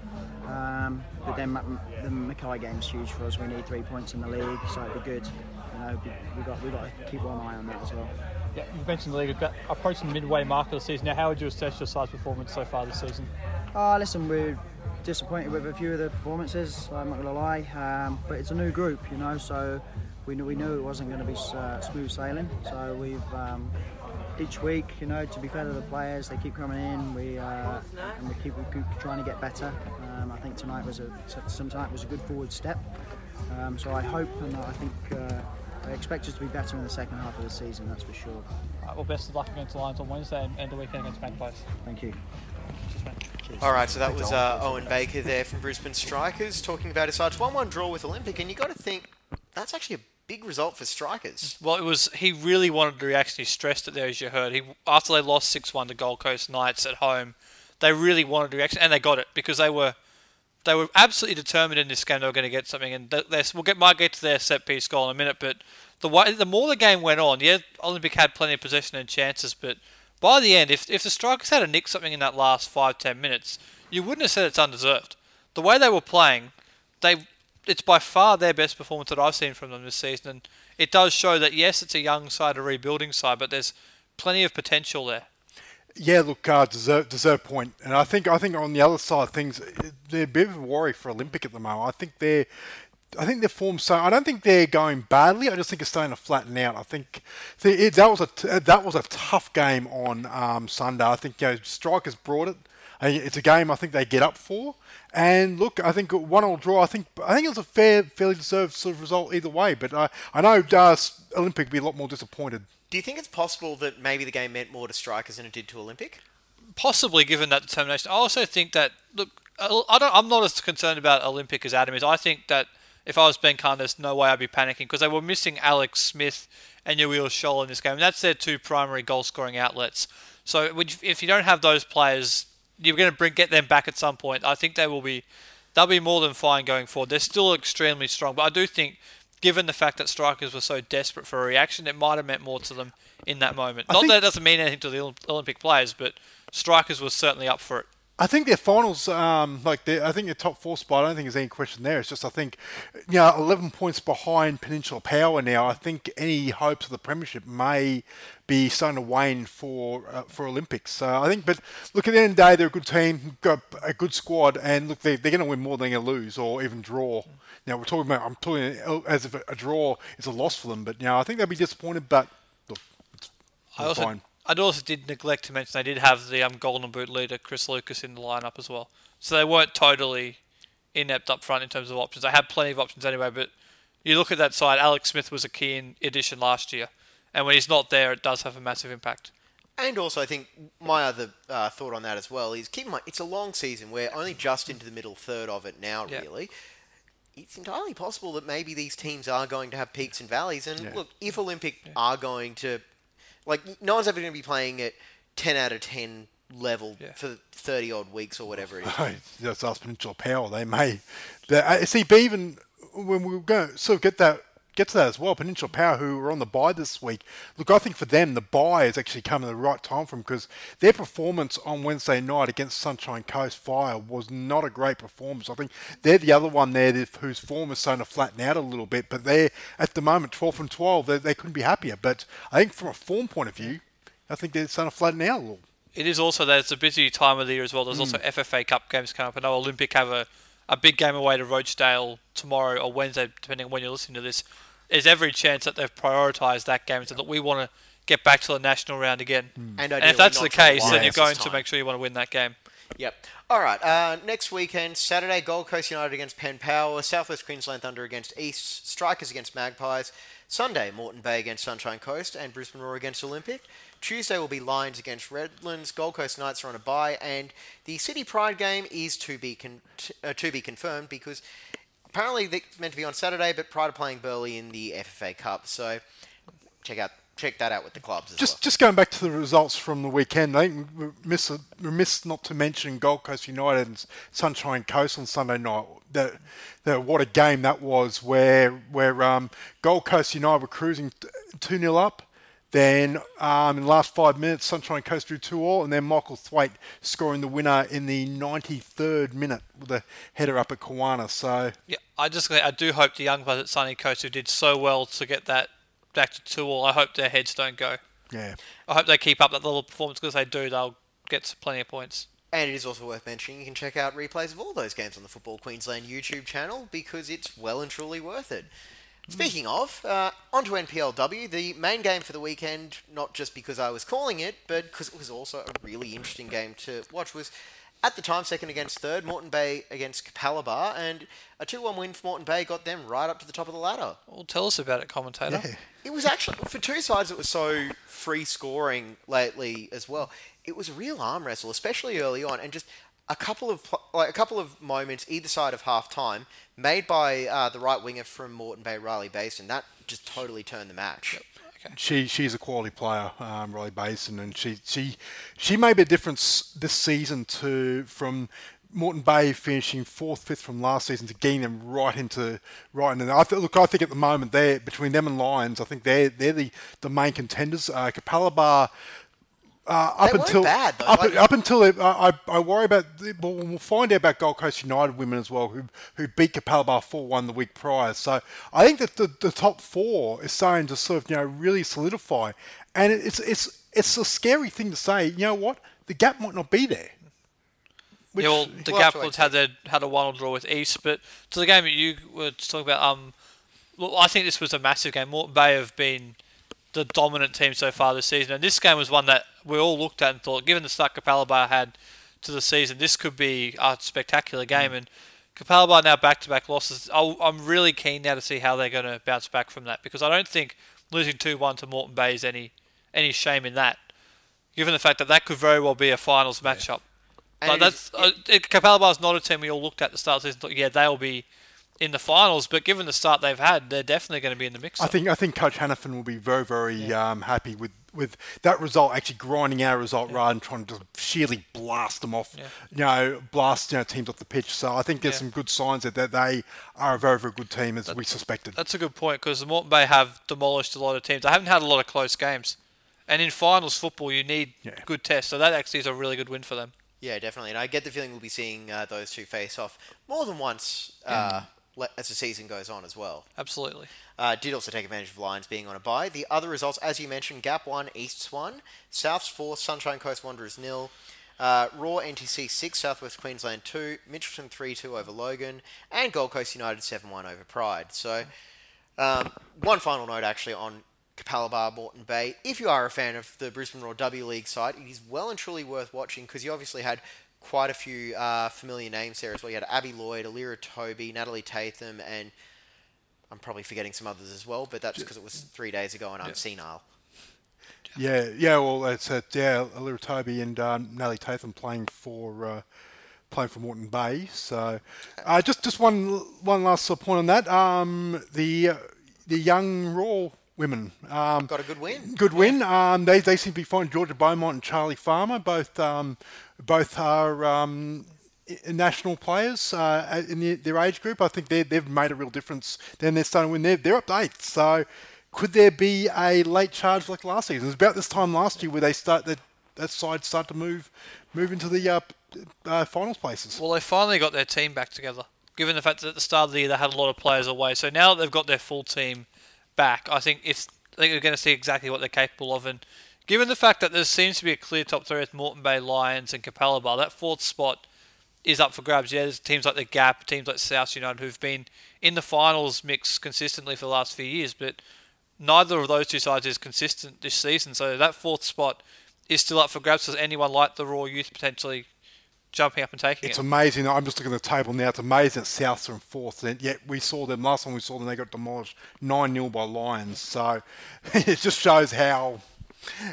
Um, but then the Mackay game's huge for us. We need three points in the league, so it'd be good. You know, be- we got we got to keep one eye on that as well. Yeah, you mentioned the league We've got approaching the midway mark of the season. Now, how would you assess your side's performance so far this season? Oh, listen, we're disappointed with a few of the performances. I'm not going to lie, um, but it's a new group, you know. So we knew we knew it wasn't going to be uh, smooth sailing. So we've um, each week, you know, to be fair to the players, they keep coming in. We uh, and we keep, we keep trying to get better. Um, I think tonight was a some tonight was a good forward step. Um, so I hope and I think. Uh, I expect us to be better in the second half of the season, that's for sure. Uh, well, best of luck against the Lions on Wednesday and, and the weekend against Magpies. Thank you. All right, so that was uh, Owen Baker there from Brisbane Strikers talking about his side's 1 1 draw with Olympic, and you got to think that's actually a big result for Strikers. Well, it was. He really wanted the reaction. He stressed it there, as you heard. He after they lost six one to Gold Coast Knights at home, they really wanted the reaction, and they got it because they were they were absolutely determined in this game they were going to get something. And th- they, we'll get might get to their set piece goal in a minute, but the way the more the game went on, yeah, Olympic had plenty of possession and chances, but by the end, if if the Strikers had a nick something in that last five ten minutes, you wouldn't have said it's undeserved. The way they were playing, they it's by far their best performance that I've seen from them this season, and it does show that yes, it's a young side, a rebuilding side, but there's plenty of potential there. Yeah, look, uh, deserve deserve point, and I think I think on the other side of things, they're a bit of a worry for Olympic at the moment. I think they're, I think their form's so. I don't think they're going badly. I just think it's starting to flatten out. I think the, it, that was a t- that was a tough game on um, Sunday. I think you know, strikers brought it. It's a game I think they get up for. And look, I think one all draw. I think I think it was a fair, fairly deserved sort of result either way. But I I know uh, Olympic would be a lot more disappointed. Do you think it's possible that maybe the game meant more to strikers than it did to Olympic? Possibly, given that determination. I also think that look, I don't, I'm not as concerned about Olympic as Adam is. I think that if I was Ben Kahn, there's no way I'd be panicking because they were missing Alex Smith and Uil Scholl in this game. And that's their two primary goal scoring outlets. So if you don't have those players, you're going to bring get them back at some point. I think they will be they'll be more than fine going forward. They're still extremely strong, but I do think given the fact that strikers were so desperate for a reaction, it might have meant more to them in that moment. I Not that it doesn't mean anything to the Olympic players, but strikers were certainly up for it. I think their finals, um, like I think their top four spot, I don't think there's any question there. It's just I think, you know, 11 points behind Peninsula Power now. I think any hopes of the premiership may be starting to wane for uh, for Olympics. So I think, but look at the end of the day, they're a good team, got a good squad, and look, they, they're going to win more than they're going to lose or even draw. Now we're talking about, I'm talking as if a draw is a loss for them, but you know, I think they'll be disappointed. But look, it's, I also, fine. I also did neglect to mention they did have the um, Golden Boot leader Chris Lucas in the lineup as well, so they weren't totally inept up front in terms of options. They had plenty of options anyway, but you look at that side. Alex Smith was a key in addition last year, and when he's not there, it does have a massive impact. And also, I think my other uh, thought on that as well is keep in mind it's a long season. We're only just into the middle third of it now, yeah. really. It's entirely possible that maybe these teams are going to have peaks and valleys. And yeah. look, if Olympic yeah. are going to like no one's ever going to be playing at ten out of ten level yeah. for thirty odd weeks or whatever it is. That's us Peninsula Power. They may. Uh, see, even when we go sort of get that get to that as well. Peninsula Power, who were on the buy this week, look, I think for them the buy is actually coming at the right time for them because their performance on Wednesday night against Sunshine Coast Fire was not a great performance. I think they're the other one there whose form is starting to flatten out a little bit, but they're at the moment 12 from 12. They, they couldn't be happier. But I think from a form point of view, I think they're starting to flatten out a little. It is also that it's a busy time of the year as well. There's mm. also FFA Cup games coming up. I know Olympic have a, a big game away to Rochedale tomorrow or Wednesday, depending on when you're listening to this there's every chance that they've prioritised that game and said, look, we want to get back to the national round again. Mm. And, and, if that's the case, then you're going to make sure you want to win that game. Yep. All right. Uh, next weekend, Saturday, Gold Coast United against Penn Power, Southwest Queensland Thunder against East, Strikers against Magpies. Sunday, Moreton Bay against Sunshine Coast, and Brisbane Roar against Olympic. Tuesday will be Lions against Redlands. Gold Coast Knights are on a bye, and the City Pride game is to be con- uh, to be confirmed because apparently it's meant to be on Saturday, but prior to playing Burleigh in the FFA Cup. So check out check that out with the clubs as just, well. Just going back to the results from the weekend, I think we miss remiss not to mention Gold Coast United and Sunshine Coast on Sunday night. That, that what a game that was, where where um, Gold Coast United were cruising two 0 up. Then um, in the last five minutes, Sunshine Coast drew two all, and then Michael Thwaite scoring the winner in the 93rd minute with a header up at Kawana. So yeah, I just I do hope the young players at Sunny Coast who did so well to get that back to two all. I hope their heads don't go. Yeah, I hope they keep up that little performance because they do. They'll get plenty of points. And it is also worth mentioning you can check out replays of all those games on the Football Queensland YouTube channel because it's well and truly worth it. Speaking of, uh, on to NPLW, the main game for the weekend, not just because I was calling it, but because it was also a really interesting game to watch, was at the time second against third, Moreton Bay against Capalaba, and a 2 1 win for Moreton Bay got them right up to the top of the ladder. Well, tell us about it, commentator. Yeah. It was actually, for two sides that were so free scoring lately as well, it was a real arm wrestle, especially early on, and just a couple of like a couple of moments either side of half time made by uh, the right winger from Moreton Bay, Riley Basin. That just totally turned the match. Yep. Okay. She she's a quality player, um, Riley Basin, and she she she made a difference this season to from Moreton Bay finishing fourth, fifth from last season to getting them right into right into. I th- look, I think at the moment they're between them and Lions. I think they're they're the, the main contenders. Uh, Capalaba Uh, up They until bad, up, Like- up until it, I, I I worry about. Well, we'll find out about Gold Coast United women as well, who who beat Capalaba four one the week prior. So I think that the, the top four is starting to sort of you know really solidify, and it's it's it's a scary thing to say. You know what? The gap might not be there. Which, yeah, well, the We'll have to wait Capitals had their had a one-all draw with East, but to the game that you were talking about, um, well, I think this was a massive game. Moreton Bay have been the dominant team so far this season, and this game was one that we all looked at and thought, given the start Capalaba had to the season, this could be a spectacular game. And Capalaba now back-to-back losses. I'll, I'm really keen now to see how they're going to bounce back from that because I don't think losing two-one to Moreton Bay is any any shame in that, given the fact that that could very well be a finals matchup. And Like that's uh, Capalaba's not a team we all looked at at the start of the season. Thought, yeah, they'll be in the finals, but given the start they've had, they're definitely going to be in the mix. I think I think Coach Hannafin will be very very um, happy with, with that result actually grinding our result rather than trying to just sheerly blast them off, you know, blast you know teams off the pitch. So I think there's Yeah. some good signs that, that they are a very very good team as we suspected. That's a good point because the Moreton Bay have demolished a lot of teams. They haven't had a lot of close games, and in finals football you need Yeah. good tests. So that actually is a really good win for them. Yeah, definitely. And I get the feeling we'll be seeing uh, those two face off more than once uh, le- as the season goes on as well. Absolutely. Uh, did also take advantage of Lions being on a bye. The other results, as you mentioned, Gap 1, Easts 1, Souths 4, Sunshine Coast Wanderers nil, uh, Roar NTC 6, Southwest Queensland 2, Mitchelton 3 2 over Logan, and Gold Coast United 7 1 over Pride. So, um, one final note actually on Capalaba Moreton Bay. If you are a fan of the Brisbane Roar W League side, it is well and truly worth watching because you obviously had quite a few uh, familiar names there as well. You had Abby Lloyd, Alira Toby, Natalie Tatham, and I'm probably forgetting some others as well, but that's because it was three days ago and I'm senile. Yeah, yeah. Well, that's it. Yeah, Alira Toby and um, Nellie Tatham playing for uh, playing for Moreton Bay. So, uh, just just one one last sort of point on that. Um, the uh, the young Roar women um, Got a good win. Good win. Um, they they seem to be fine. Georgia Beaumont and Charlie Farmer both um, both are. Um, national players uh, in the, their age group, I think they they've made a real difference. Then they're starting to win. They're, they're up to eighth. So, could there be a late charge like last season? It was about this time last year where they start that that side start to move move into the uh, uh, finals places. Well, they finally got their team back together. Given the fact that at the start of the year they had a lot of players away, so now that they've got their full team back, I think if I think we're going to see exactly what they're capable of. And given the fact that there seems to be a clear top three with Moreton Bay Lions and Capalaba, that fourth spot is up for grabs. Yeah, there's teams like the Gap, teams like South United who've been in the finals mix consistently for the last few years, but neither of those two sides is consistent this season. So that fourth spot is still up for grabs. Does anyone like the Roar Youth potentially jumping up and taking It's it? It's amazing. I'm just looking at the table now. It's amazing that Souths are in fourth, and yet we saw them last time we saw them. They got demolished nine 0 by Lions. So it just shows how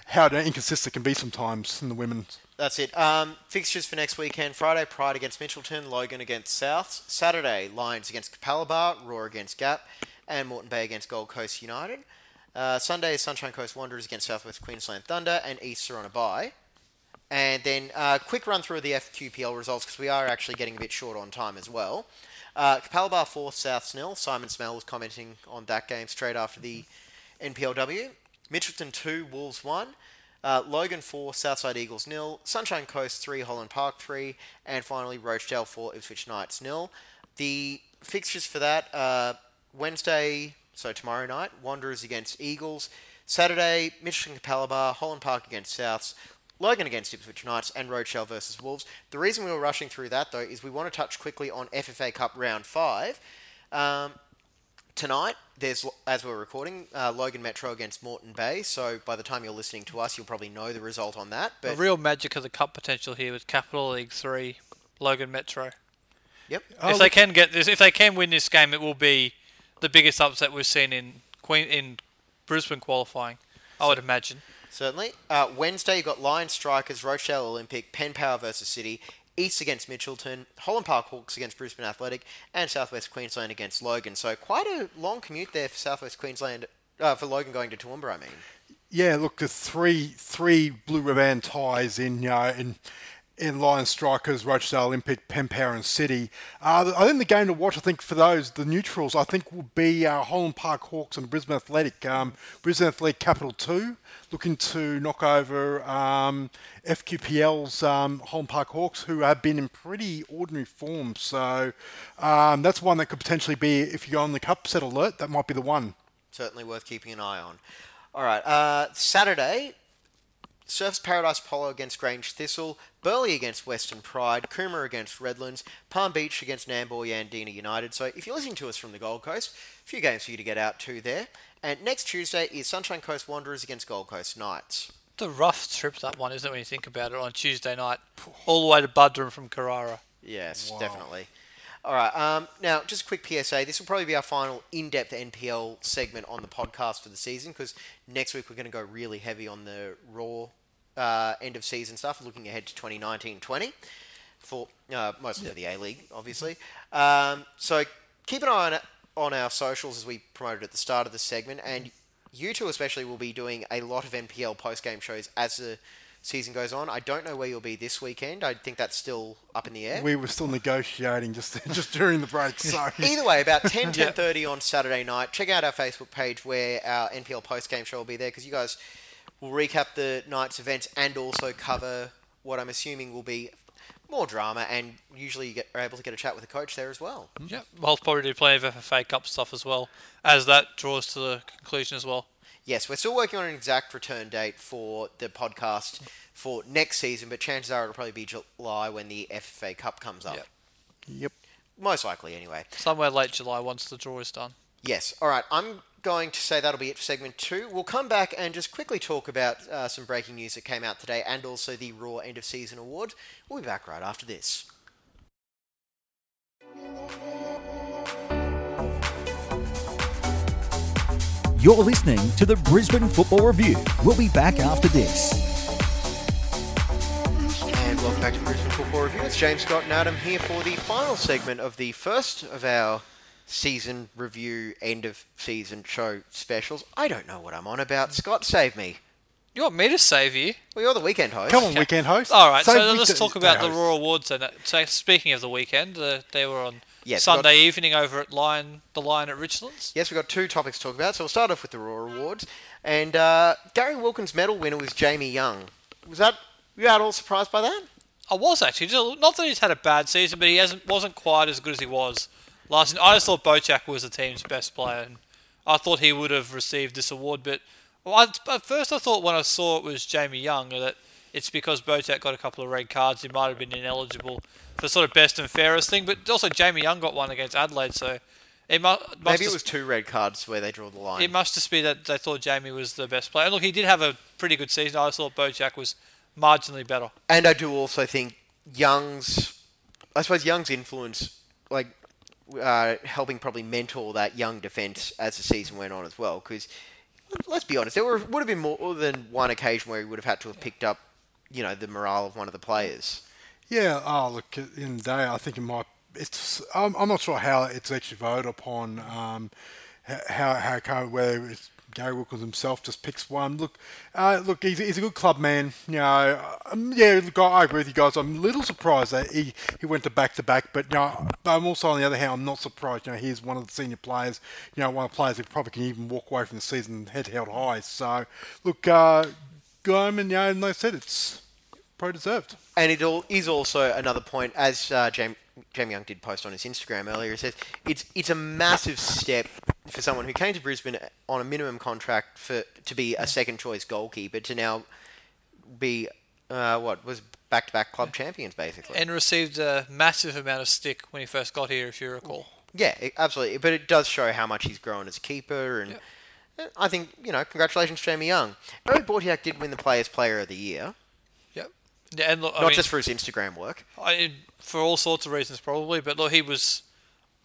how inconsistent can be sometimes in the women's. That's it. Um, fixtures for next weekend: Friday, Pride against Mitchelton, Logan against Souths. Saturday, Lions against Capalaba, Roar against Gap, and Moreton Bay against Gold Coast United. Uh, Sunday Sunshine Coast Wanderers against Southwest Queensland Thunder, and Easter on a bye. And then uh, quick run through of the FQPL results because we are actually getting a bit short on time as well. Uh, Capalaba 4, Souths nil. Simon Smell was commenting on that game straight after the NPLW. Mitchelton 2, Wolves 1. Uh, Logan 4, Southside Eagles nil. Sunshine Coast 3, Holland Park 3. And finally, Rochedale 4, Ipswich Knights nil. The fixtures for that are Wednesday, so tomorrow night, Wanderers against Eagles. Saturday, Mitchelton Capalaba, Holland Park against Souths. Logan against Ipswich Knights and Rochedale versus Wolves. The reason we were rushing through that though is we want to touch quickly on FFA Cup round five. Um, tonight, there's as we're recording, uh, Logan Metro against Moreton Bay. So by the time you're listening to us, you'll probably know the result on that. But The real magic of the cup potential here with Capital League Three, Logan Metro. yep, if they can get this, if they can win this game, it will be the biggest upset we've seen in Queen in Brisbane qualifying. I would imagine. certainly. Uh, Wednesday, you've got Lions Strikers, Rochedale Olympic, Penn Power versus City. East against Mitchelton, Holland Park Hawks against Brisbane Athletic, and Southwest Queensland against Logan. So quite a long commute there for Southwest Queensland, uh, for Logan going to Toowoomba, I mean. Yeah, look, the three three blue ribbon ties in you know in in Lion Strikers, Rochedale Olympic, Penpower and City. Uh, I think the game to watch, I think for those, the neutrals, I think will be uh, Holland Park Hawks and Brisbane Athletic. Um, Brisbane Athletic Capital 2, looking to knock over um, FQPL's um, Holland Park Hawks, who have been in pretty ordinary form. So um, that's one that could potentially be, if you go on the cup set alert, that might be the one. certainly worth keeping an eye on. All right, uh, Saturday, Surfers Paradise Apollo against Grange Thistle, Burleigh against Western Pride, Coomera against Redlands, Palm Beach against Nambour Yandina United. So if you're listening to us from the Gold Coast, a few games for you to get out to there. And next Tuesday is Sunshine Coast Wanderers against Gold Coast Knights. It's a rough trip that one, isn't it? When you think about it, on Tuesday night, all the way to Buderim from Carrara. Yes, definitely. All right. Um, now, just a quick PSA. This will probably be our final in-depth NPL segment on the podcast for the season because next week we're going to go really heavy on the Roar uh, end of season stuff, looking ahead to 2019-20 for uh, mostly for the A League, obviously. Um, so keep an eye on it on our socials as we promoted at the start of the segment, and you two especially will be doing a lot of NPL post-game shows as the season goes on. I don't know where you'll be this weekend. I think that's still up in the air. We were still negotiating just just during the break. So Either way, about 10, 10.30 on Saturday night, check out our Facebook page where our NPL post-game show will be there because you guys will recap the night's events and also cover what I'm assuming will be more drama and usually you get, are able to get a chat with the coach there as well. Mm-hmm. Yeah, we'll probably do plenty of FFA Cup stuff as well, as that draws to the conclusion as well. Yes, we're still working on an exact return date for the podcast for next season, but chances are it'll probably be July when the FFA Cup comes up. Yep. Yep. Most likely, anyway. Somewhere late July once the draw is done. Yes. All right. I'm going to say that'll be it for segment two. We'll come back and just quickly talk about uh, some breaking news that came out today and also the Roar End of Season Award. We'll be back right after this. You're listening to the Brisbane Football Review. We'll be back after this. And welcome back to Brisbane Football Review. It's James Scott and Adam here for the final segment of the first of our season review, end of season show specials. I don't know what I'm on about. Scott, save me. You want me to save you? Well, you're the weekend host. Come on, weekend host. All right, Save so week- let's talk about the host. Roar Awards. Then, so speaking of the weekend, uh, they were on Yes, we've Sunday evening over at Lion, the Lion at Richlands. Yes, we've got two topics to talk about. So we'll start off with the Roar Awards. And uh, Gary Wilkins' medal winner was Jamie Young. Was that, were you at all surprised by that? I was actually just- not that he's had a bad season, but he hasn't wasn't quite as good as he was last. I just thought Bautheac was the team's best player, and I thought he would have received this award. But well, I, at first, I thought when I saw it was Jamie Young that it's because Bautheac got a couple of red cards. He might have been ineligible for sort of best and fairest thing. But also Jamie Young got one against Adelaide, so it mu- must Maybe it was two red cards where they draw the line. it must just be that they thought Jamie was the best player. And look, he did have a pretty good season. I just thought Bautheac was marginally better. And I do also think Young's, I suppose Young's influence, like uh, helping probably mentor that young defence as the season went on as well. Because let's be honest, there were, would have been more than one occasion where he would have had to have picked up, you know, the morale of one of the players. Yeah. Oh, look. In the day, I think it might. It's. I'm, I'm not sure how it's actually voted upon. Um, how how of whether it's Gary Wilkins himself just picks one. Look, uh, look. He's, he's a good club man. You know. Um, yeah. Look, I agree with you guys. I'm a little surprised that he, he went to back to back, but you know, I'm also on the other hand, I'm not surprised. You know, he's one of the senior players. You know, one of the players who probably can even walk away from the season head held high. So, look, uh, Gorman. You know, and I said, it's pro deserved. And it all is also another point, as uh, Jamie, Jamie Young did post on his Instagram earlier. He says it's it's a massive step for someone who came to Brisbane on a minimum contract for to be a second choice goalkeeper to now be uh, what was back to back club champions basically. And received a massive amount of stick when he first got here, if you recall. yeah, it- absolutely. But it does show how much he's grown as a keeper, and uh, I think you know, congratulations, Jamie Young. Eric Bautheac did win the Players Player of the Year, Yep. Yeah, and look, I not mean, just for his Instagram work. I, for all sorts of reasons, probably. But look, he was,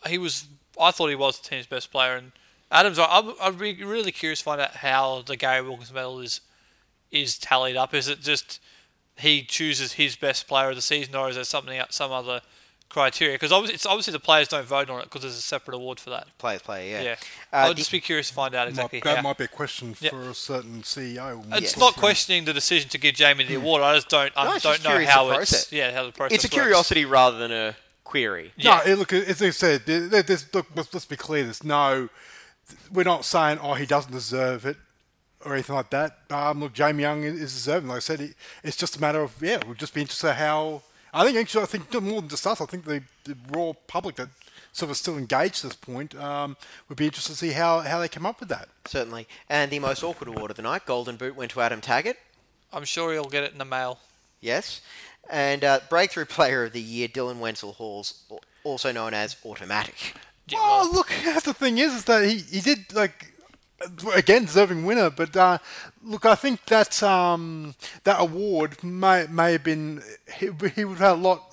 he was. I thought he was the team's best player. And Adams, I, I'd be really curious to find out how the Gary Wilkins medal is, is tallied up. Is it just he chooses his best player of the season, or is there something, some other criteria because obviously, it's obviously the players don't vote on it because there's a separate award for that. Players play, yeah. Yeah, Uh, I'll the- just be curious to find out exactly Might- that how. might be a question Yeah. for a certain CEO. It's Yeah. not questioning the decision to give Jamie the award. I just don't. I No, don't know how the it's yeah how the process. It's a works. curiosity rather than a query. Yeah. No, it- look, as I said, there, there- there's, look, let's, let's be clear. There's no, we're not saying, oh, he doesn't deserve it or anything like that. Um, look, Jamie Young is is deserving. Like I said, it, it's just a matter of, yeah, we'll just be interested how. I think actually, I think more than just us. I think the, the Roar public that sort of still engaged at this point um, would be interested to see how, how they come up with that. Certainly. And the most awkward award of the night, Golden Boot, went to Adam Taggart. I'm sure he'll get it in the mail. Yes. And uh, Breakthrough Player of the Year, Dylan Wenzel Halls, also known as Automatic. Oh, look, that's the thing is, is that he, he did like again deserving winner, but uh, look, I think that um, that award may may have been he, he would have had a lot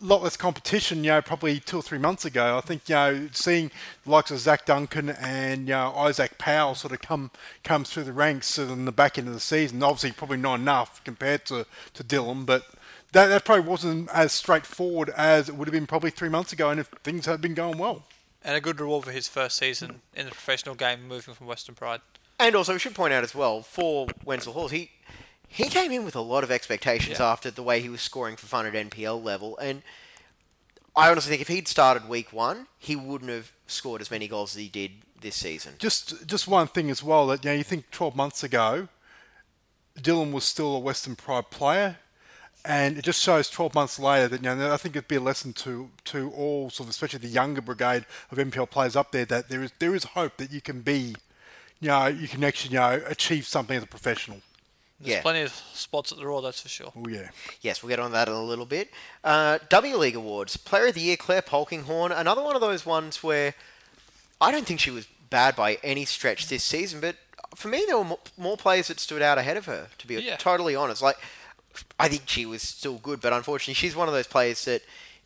lot less competition, you know, probably two or three months ago. I think, you know, seeing the likes of Zach Duncan and you know, Isaac Powell sort of come come through the ranks in the back end of the season, obviously probably not enough compared to, to Dylan, but that, that probably wasn't as straightforward as it would have been probably three months ago and if things had been going well. And a good reward for his first season in the professional game, moving from Western Pride. And also, we should point out as well, for Wenzel Halls, he he came in with a lot of expectations Yeah. after the way he was scoring for fun at NPL level, and I honestly think if he'd started week one, he wouldn't have scored as many goals as he did this season. Just just one thing as well that you know you think 12 months ago, Dylan was still a Western Pride player, and it just shows 12 months later that you know I think it'd be a lesson to to all sort of especially the younger brigade of NPL players up there that there is there is hope that you can be, you know, you can actually you know achieve something as a professional. There's Yeah. plenty of spots at the Roar, that's for sure. Oh yeah. Yes, we'll get on that in a little bit. Uh, W League Awards. Player of the Year, Clare Polkinghorne. Another one of those ones where I don't think she was bad by any stretch this season, but for me, there were more players that stood out ahead of her, to be Yeah. totally honest. Like, I think she was still good, but unfortunately, she's one of those players that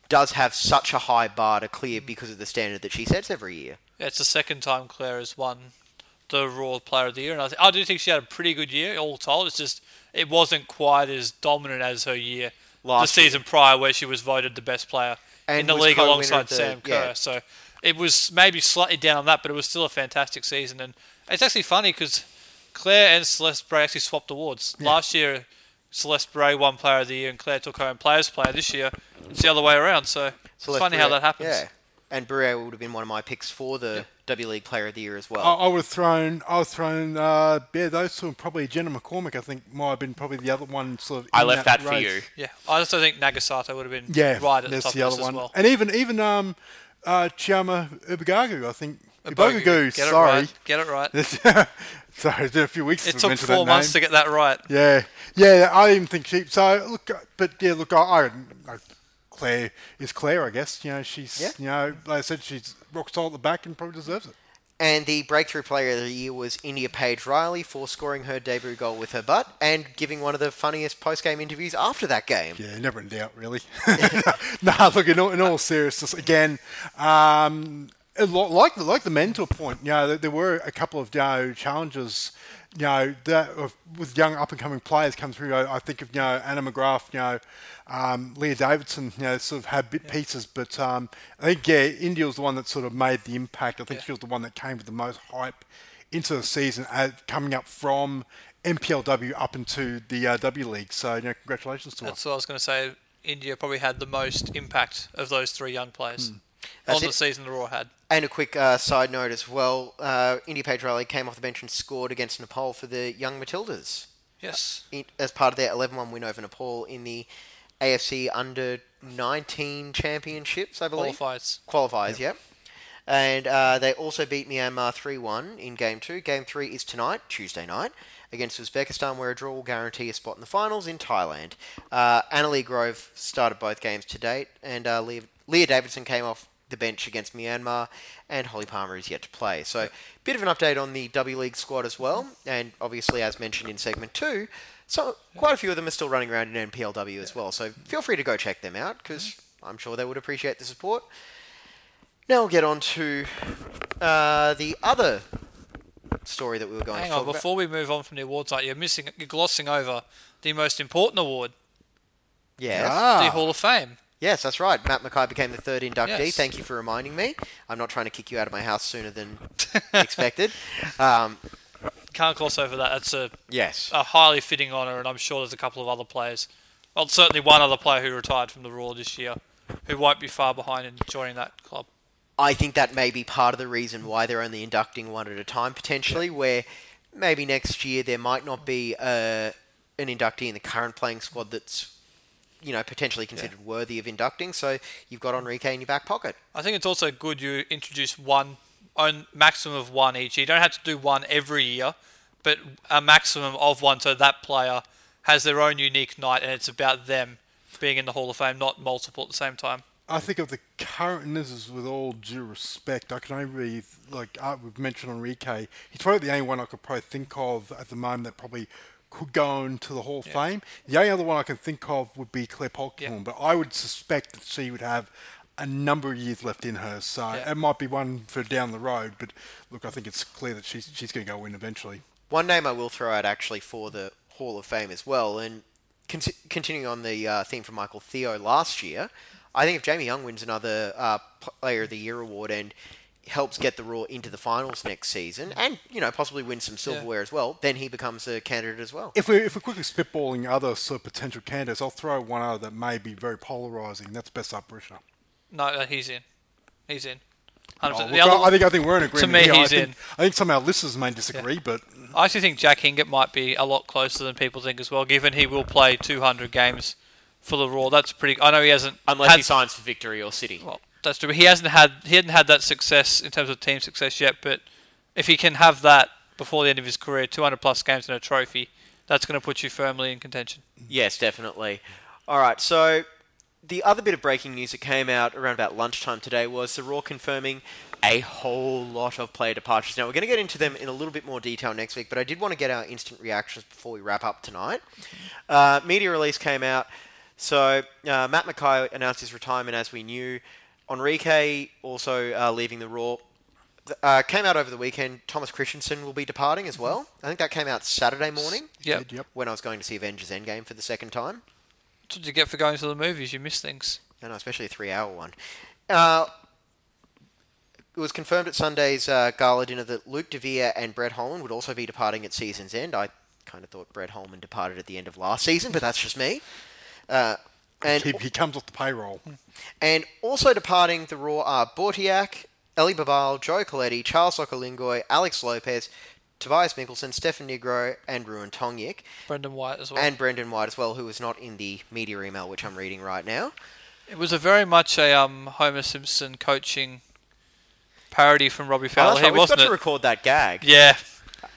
does have such a high bar to clear because of the standard that she sets every year. Yeah, it's the second time Clare has won the Roar Player of the Year, and I, th- I do think she had a pretty good year all told. It's just it wasn't quite as dominant as her year Last the year. season prior, where she was voted the best player And in the league alongside the- Sam Kerr. yeah. So it was maybe slightly down on that, but it was still a fantastic season. And it's actually funny because Clare and Celeste Boureille actually swapped awards. Last year, Celeste Boureille won Player of the Year, and Claire took home Players Player. This year, it's the other way around. So it's Celeste funny how that happens. Yeah. And Boureille would have been one of my picks for the W League Player of the Year as well. I, I would have thrown I would have thrown uh, yeah those two and probably Jenna McCormick I think might have been probably the other one sort of. I left that for you. Yeah, I also think Nagasato would have been Yeah, right at the top the of other this one. as well. And even even um, uh, Chiama Ubagagu, I think. Ibogagu, Ibogagu, get it sorry. right, get it right. sorry, it's been a few weeks. It since took we mentioned four months name. to get that right. Yeah, yeah. I didn't think she. So look, but yeah, look, I, I, I Clare is Clare, I guess. You know, she's Yeah. you know, like I said, she's rock solid at the back and probably deserves it. And the breakthrough player of the year was India Paige Riley for scoring her debut goal with her butt and giving one of the funniest post-game interviews after that game. Yeah, never in doubt, really. nah, look, in all, in all seriousness, again, um, a lot- like the like the mentor point, you know, there, were a couple of you know, challenges, you know, that with young up and coming players come through. I, I think of you know Anna McGrath, you know, um, Leah Davidson, you know, sort of had bit pieces, but um, I think yeah, India was the one that sort of made the impact. I think she was the one that came with the most hype into the season, uh, coming up from NPLW up into the uh, W League. So, you know, congratulations to her. That's what I was going to say. India probably had the most impact of those three young players on That's the it. season the Roar had. And a quick uh, side note as well, uh, Paige Riley came off the bench and scored against Nepal for the Young Matildas Yes. in, as part of their 11-1 win over Nepal in the AFC Under 19 Championships, I believe. Qualifiers. Qualifies, yep. And uh, they also beat Myanmar 3-1 in Game 2. Game 3 is tonight, Tuesday night, against Uzbekistan, where a draw will guarantee a spot in the finals in Thailand. Uh, Annalie Grove started both games to date, and uh, Leah, Leah Davidson came off the bench against Myanmar, and Holly Palmer is yet to play. So, a bit of an update on the W League squad as well, and obviously, as mentioned in segment 2, so quite a few of them are still running around in NPLW as well. So, feel free to go check them out, because I'm sure they would appreciate the support. Now we'll get on to uh, the other story that we were going Hang to on, talk about. before we move on from the awards night, you're missing, you're glossing over the most important award, Yes. Ah. the Hall of Fame. Yes, that's right. Matt McKay became the third inductee. Yes. Thank you for reminding me. I'm not trying to kick you out of my house sooner than expected. Um, Can't gloss over that. That's a yes. a highly fitting honour, and I'm sure there's a couple of other players. Well, certainly one other player who retired from the Roar this year, who won't be far behind in joining that club. I think that may be part of the reason why they're only inducting one at a time, potentially, where maybe next year there might not be uh, an inductee in the current playing squad that's, you know, potentially considered worthy of inducting. So you've got Enrique in your back pocket. I think it's also good you introduce one, own maximum of one each. You don't have to do one every year, but a maximum of one, so that player has their own unique night, and it's about them being in the Hall of Fame, not multiple at the same time. I think of the current, and this is with all due respect, I can only really, like uh, we've mentioned Enrique, he's probably the only one I could probably think of at the moment that probably could go into the Hall of Fame. The only other one I can think of would be Clare Polkinghorne, but I would suspect that she would have a number of years left in her, so Yeah. it might be one for down the road, but look, I think it's clear that she's, she's going to go in eventually. One name I will throw out actually for the Hall of Fame as well, and conti- continuing on the uh, theme from Michael Theo last year, I think if Jamie Young wins another uh, Player of the Year award and helps get the Roar into the finals next season, and you know possibly win some silverware as well, then he becomes a candidate as well. If we're, if we're quickly spitballing other sort of potential candidates, I'll throw one other that may be very polarising. That's Besart Berisha. No, uh, he's in. He's in. Oh, look, other- I I think I think we're in agreement. To me, here. he's I think, in. I think some of our listeners may disagree, but I actually think Jack Hingert might be a lot closer than people think as well, given he will play 200 games for the Roar. That's pretty. I know he hasn't. Unless had, he signs for Victory or City. Well, that's true. He hasn't had he hadn't had that success in terms of team success yet. But if he can have that before the end of his career, 200 plus games and a trophy, that's going to put you firmly in contention. Yes, definitely. All right, so the other bit of breaking news that came out around about lunchtime today was the Roar confirming a whole lot of player departures. Now, we're going to get into them in a little bit more detail next week, but I did want to get our instant reactions before we wrap up tonight. Uh, media release came out. So, uh, Matt McKay announced his retirement as we knew. Enrique also uh, leaving the Roar. Uh, came out over the weekend. Thomas Kristensen will be departing as well. I think that came out Saturday morning. Yep. yep. When I was going to see Avengers Endgame for the second time. That's what you get for going to the movies. You miss things. No, no, especially a three-hour one. Uh, it was confirmed at Sunday's uh, gala dinner that Luke DeVere and Brett Holman would also be departing at season's end. I kind of thought Brett Holman departed at the end of last season, but that's just me. Uh, and he, he comes off the payroll. and also departing the Roar are Bautheac, Eli Babalj, Joe Caletti, Charles Okolingoy, Alex Lopez, Tobias Mikkelsen, Stefan Nigro, and Ruon Tongyik. Brendan White as well. And Brendan White as well, who was not in the media email, which I'm reading right now. It was a very much a um, Homer Simpson coaching parody from Robbie Oh, Fowler. here, right, We've wasn't got it? to record that gag. Yeah.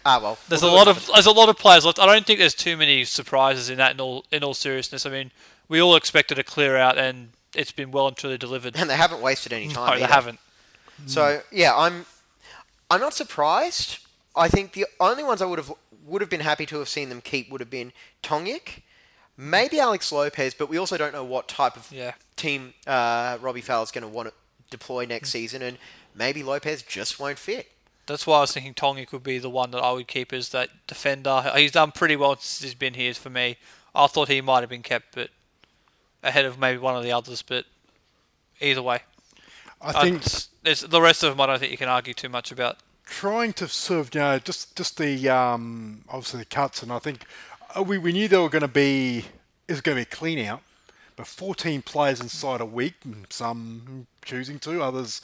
Ah, well. There's we'll a lot of there's a lot of players left. I don't think there's too many surprises in that. In all in all seriousness, I mean, we all expected a clear out, and it's been well and truly delivered. And they haven't wasted any time. No, they either. haven't. So yeah, I'm I'm not surprised. I think the only ones I would have would have been happy to have seen them keep would have been Tongyik, maybe Alex Lopez, but we also don't know what type of Yeah. team uh, Robbie Fowler's going to want to deploy next season, and maybe Lopez just won't fit. That's why I was thinking Tongi could be the one that I would keep as that defender. He's done pretty well since he's been here for me. I thought he might have been kept, but ahead of maybe one of the others. But either way, I think there's, the rest of them I don't think you can argue too much about. trying to sort of, you know, just just the um, obviously the cuts, and I think uh, we, we knew there were going to be it was going to be a clean out, but 14 players inside a week, and some choosing to, others,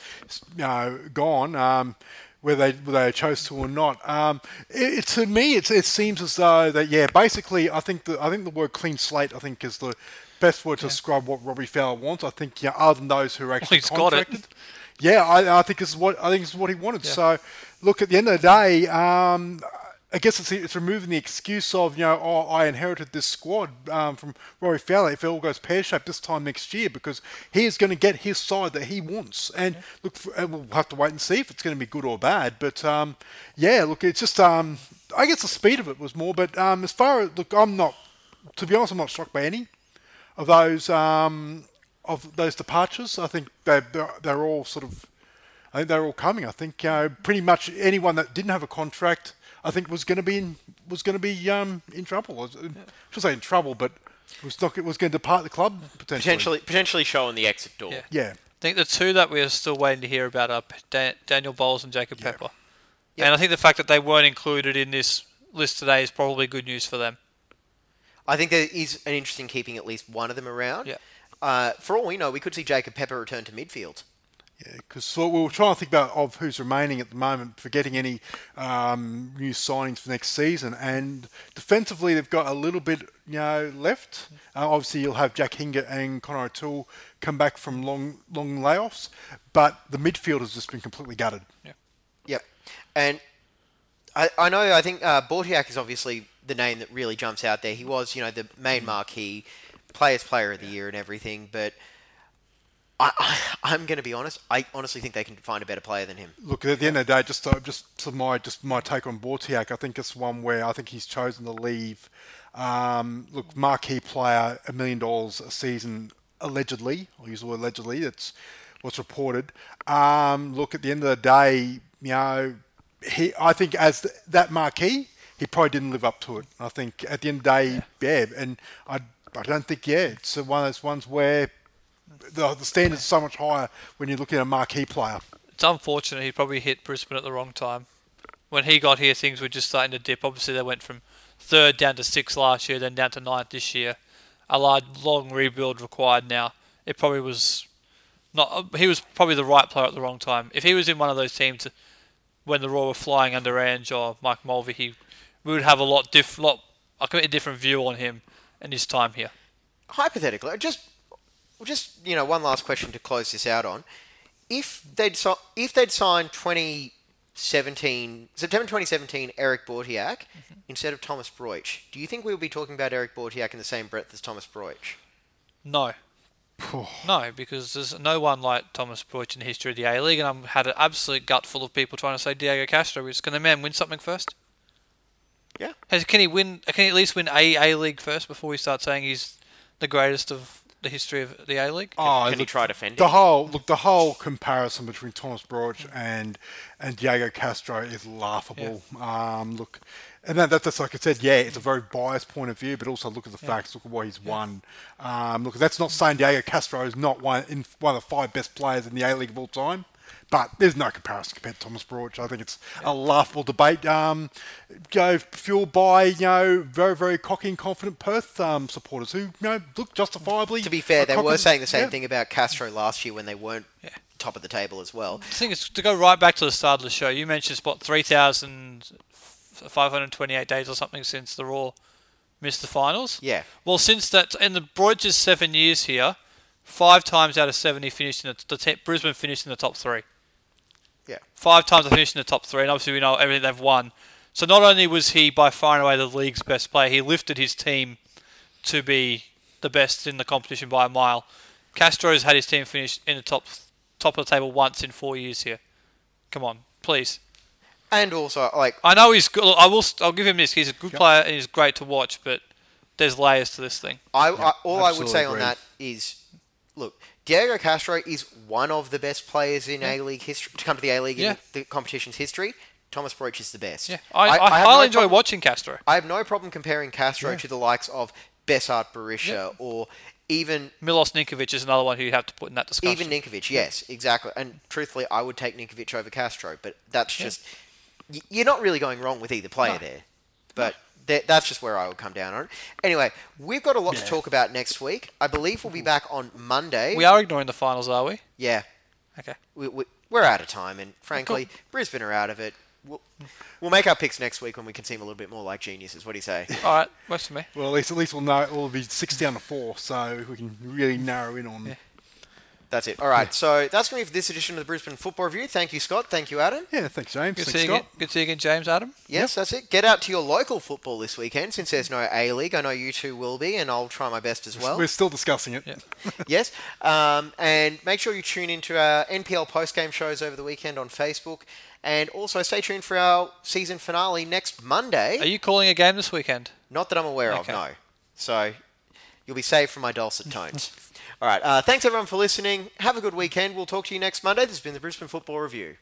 you know, gone. Um, whether they whether they chose to or not, um, it, it- to me it, it seems as though that yeah, basically I think the I think the word clean slate I think is the best word to describe what Robbie Fowler wants. I think yeah, other than those who are actually he's got it. contracted. Yeah, I, I think this is what I think this is what he wanted. So, look at the end of the day, um, I guess it's, it's removing the excuse of you know oh I inherited this squad um, from Rory Fowler if it all goes pear shaped this time next year because he is going to get his side that he wants. And look, for, and we'll have to wait and see if it's going to be good or bad. But um, yeah, look, it's just um, I guess the speed of it was more. But um, as far as look, I'm not to be honest, I'm not struck by any of those um, of those departures. I think they they're, they're all sort of. I think they're all coming. I think uh, pretty much anyone that didn't have a contract, I think was going to be in was going to be um, in trouble. I should say in trouble, but Was not was going to depart the club potentially. Potentially, potentially showing the exit door. Yeah. Yeah. I think the two that we are still waiting to hear about are Dan- Daniel Bowles and Jacob Pepper. And I think the fact that they weren't included in this list today is probably good news for them. I think there is an interest in keeping at least one of them around. Yeah. Uh, for all we know, we could see Jacob Pepper return to midfield. Yeah, because we were trying to think about of who's remaining at the moment for getting any um, new signings for next season, and defensively they've got a little bit you know left. Uh, obviously, you'll have Jack Hingert and Connor O'Toole come back from long long layoffs, but the midfield has just been completely gutted. Yeah. Yep. And I, I know, I think uh, Bautheac is obviously the name that really jumps out there. He was, you know, the main marquee, players player of the year and everything, but I, I'm going to be honest, I honestly think they can find a better player than him. Look, at the end of the day, just uh, just to my just my take on Bautheac, I think it's one where I think he's chosen to leave. Um, look, marquee player, a million dollars a season, allegedly. I'll use the word allegedly. That's what's reported. Um, look, at the end of the day, you know, he. I think as th- that marquee, he probably didn't live up to it. I think at the end of the day, yeah, and I, I don't think yeah, it's one of those ones where the, the standard's are so much higher when you're looking at a marquee player. It's unfortunate he probably hit Brisbane at the wrong time. When he got here, things were just starting to dip. Obviously, they went from third down to sixth last year, then down to ninth this year. A large, long rebuild required now. It probably was not. He was probably the right player at the wrong time. If he was in one of those teams when the Roar were flying under Ange or Mike Mulvey, he we would have a lot diff, lot a completely different view on him and his time here. Hypothetically, just just you know, one last question to close this out on. If they'd si- if they'd signed 2017 September 2017 Eric Bautheac mm-hmm. instead of Thomas Broich, do you think we would be talking about Eric Bautheac in the same breath as Thomas Broich? No. no, because there's no one like Thomas Broich in the history of the A League, and I've had an absolute gut full of people trying to say Diego Castro is. Can the man win something first? Yeah. Has, can he win? Can he at least win a A League first before we start saying he's the greatest of the history of the A League? Oh, Can he try defending? The whole look, the whole comparison between Thomas Broich and and Diego Castro is laughable. Um, look, and that, that, that's like I said, yeah, it's a very biased point of view, but also look at the facts. Look at what he's won. Um, look, that's not saying Diego Castro is not one in one of the five best players in the A League of all time. But there's no comparison compared to Thomas Broich. I think it's a laughable debate. Um, you know, fueled by you know very very cocky and confident Perth um, supporters who you know look justifiably. To be fair, they were saying the same yeah. thing about Castro last year when they weren't top of the table as well. The thing is, to go right back to the start of the show, you mentioned what three thousand five hundred twenty-eight days or something since the Roar missed the finals. Yeah. Well, since that, in the Broich's seven years here, five times out of seven he finished in the, the te- Brisbane finished in the top three. Yeah. Five times they finished in the top three, and obviously we know everything they've won. So not only was he by far and away the league's best player, he lifted his team to be the best in the competition by a mile. Castro's had his team finish in the top top of the table once in four years here. Come on, please. And also, like, I know he's good. I will. I'll give him this. He's a good player and he's great to watch, but there's layers to this thing. I, I all I would absolutely say on that is, look, Diego Castro is one of the best players in A League history to come to the A League Yeah. in the competition's history. Thomas Broich is the best. Yeah, I, I, have highly no enjoy problem- watching Castro. I have no problem comparing Castro to the likes of Besart Berisha or even Milos Ninkovic is another one who you have to put in that discussion. even Ninkovic. Yes, exactly. And truthfully, I would take Ninkovic over Castro, but that's just you're not really going wrong with either player No. there. But th- that's just where I would come down on it. Anyway, we've got a lot to talk about next week. I believe we'll be back on Monday. we are ignoring the finals, are we? Yeah, Okay. we, we, we're out of time, and frankly, Brisbane are out of it. We'll, we'll make our picks next week when we can seem a little bit more like geniuses. What do you say? All right, works for me. Well, at least at least we'll know it will be six down to four, so we can really narrow in on. Yeah, That's it. All right, so that's going to be for this edition of the Brisbane Football Review. Thank you, Scott. Thank you, Adam. Yeah, thanks, James. Good to thanks, see you Scott. again. Good to see you again, James. Adam. Yes, that's it. Get out to your local football this weekend since there's no A League. I know you two will be, and I'll try my best as well. We're still discussing it. Yeah. yes. Um, and make sure you tune into our NPL post-game shows over the weekend on Facebook. And also stay tuned for our season finale next Monday. Are you calling a game this weekend? Not that I'm aware Okay. of, no. So you'll be saved from my dulcet tones. All right. Uh, thanks, everyone, for listening. Have a good weekend. We'll talk to you next Monday. This has been the Brisbane Football Review.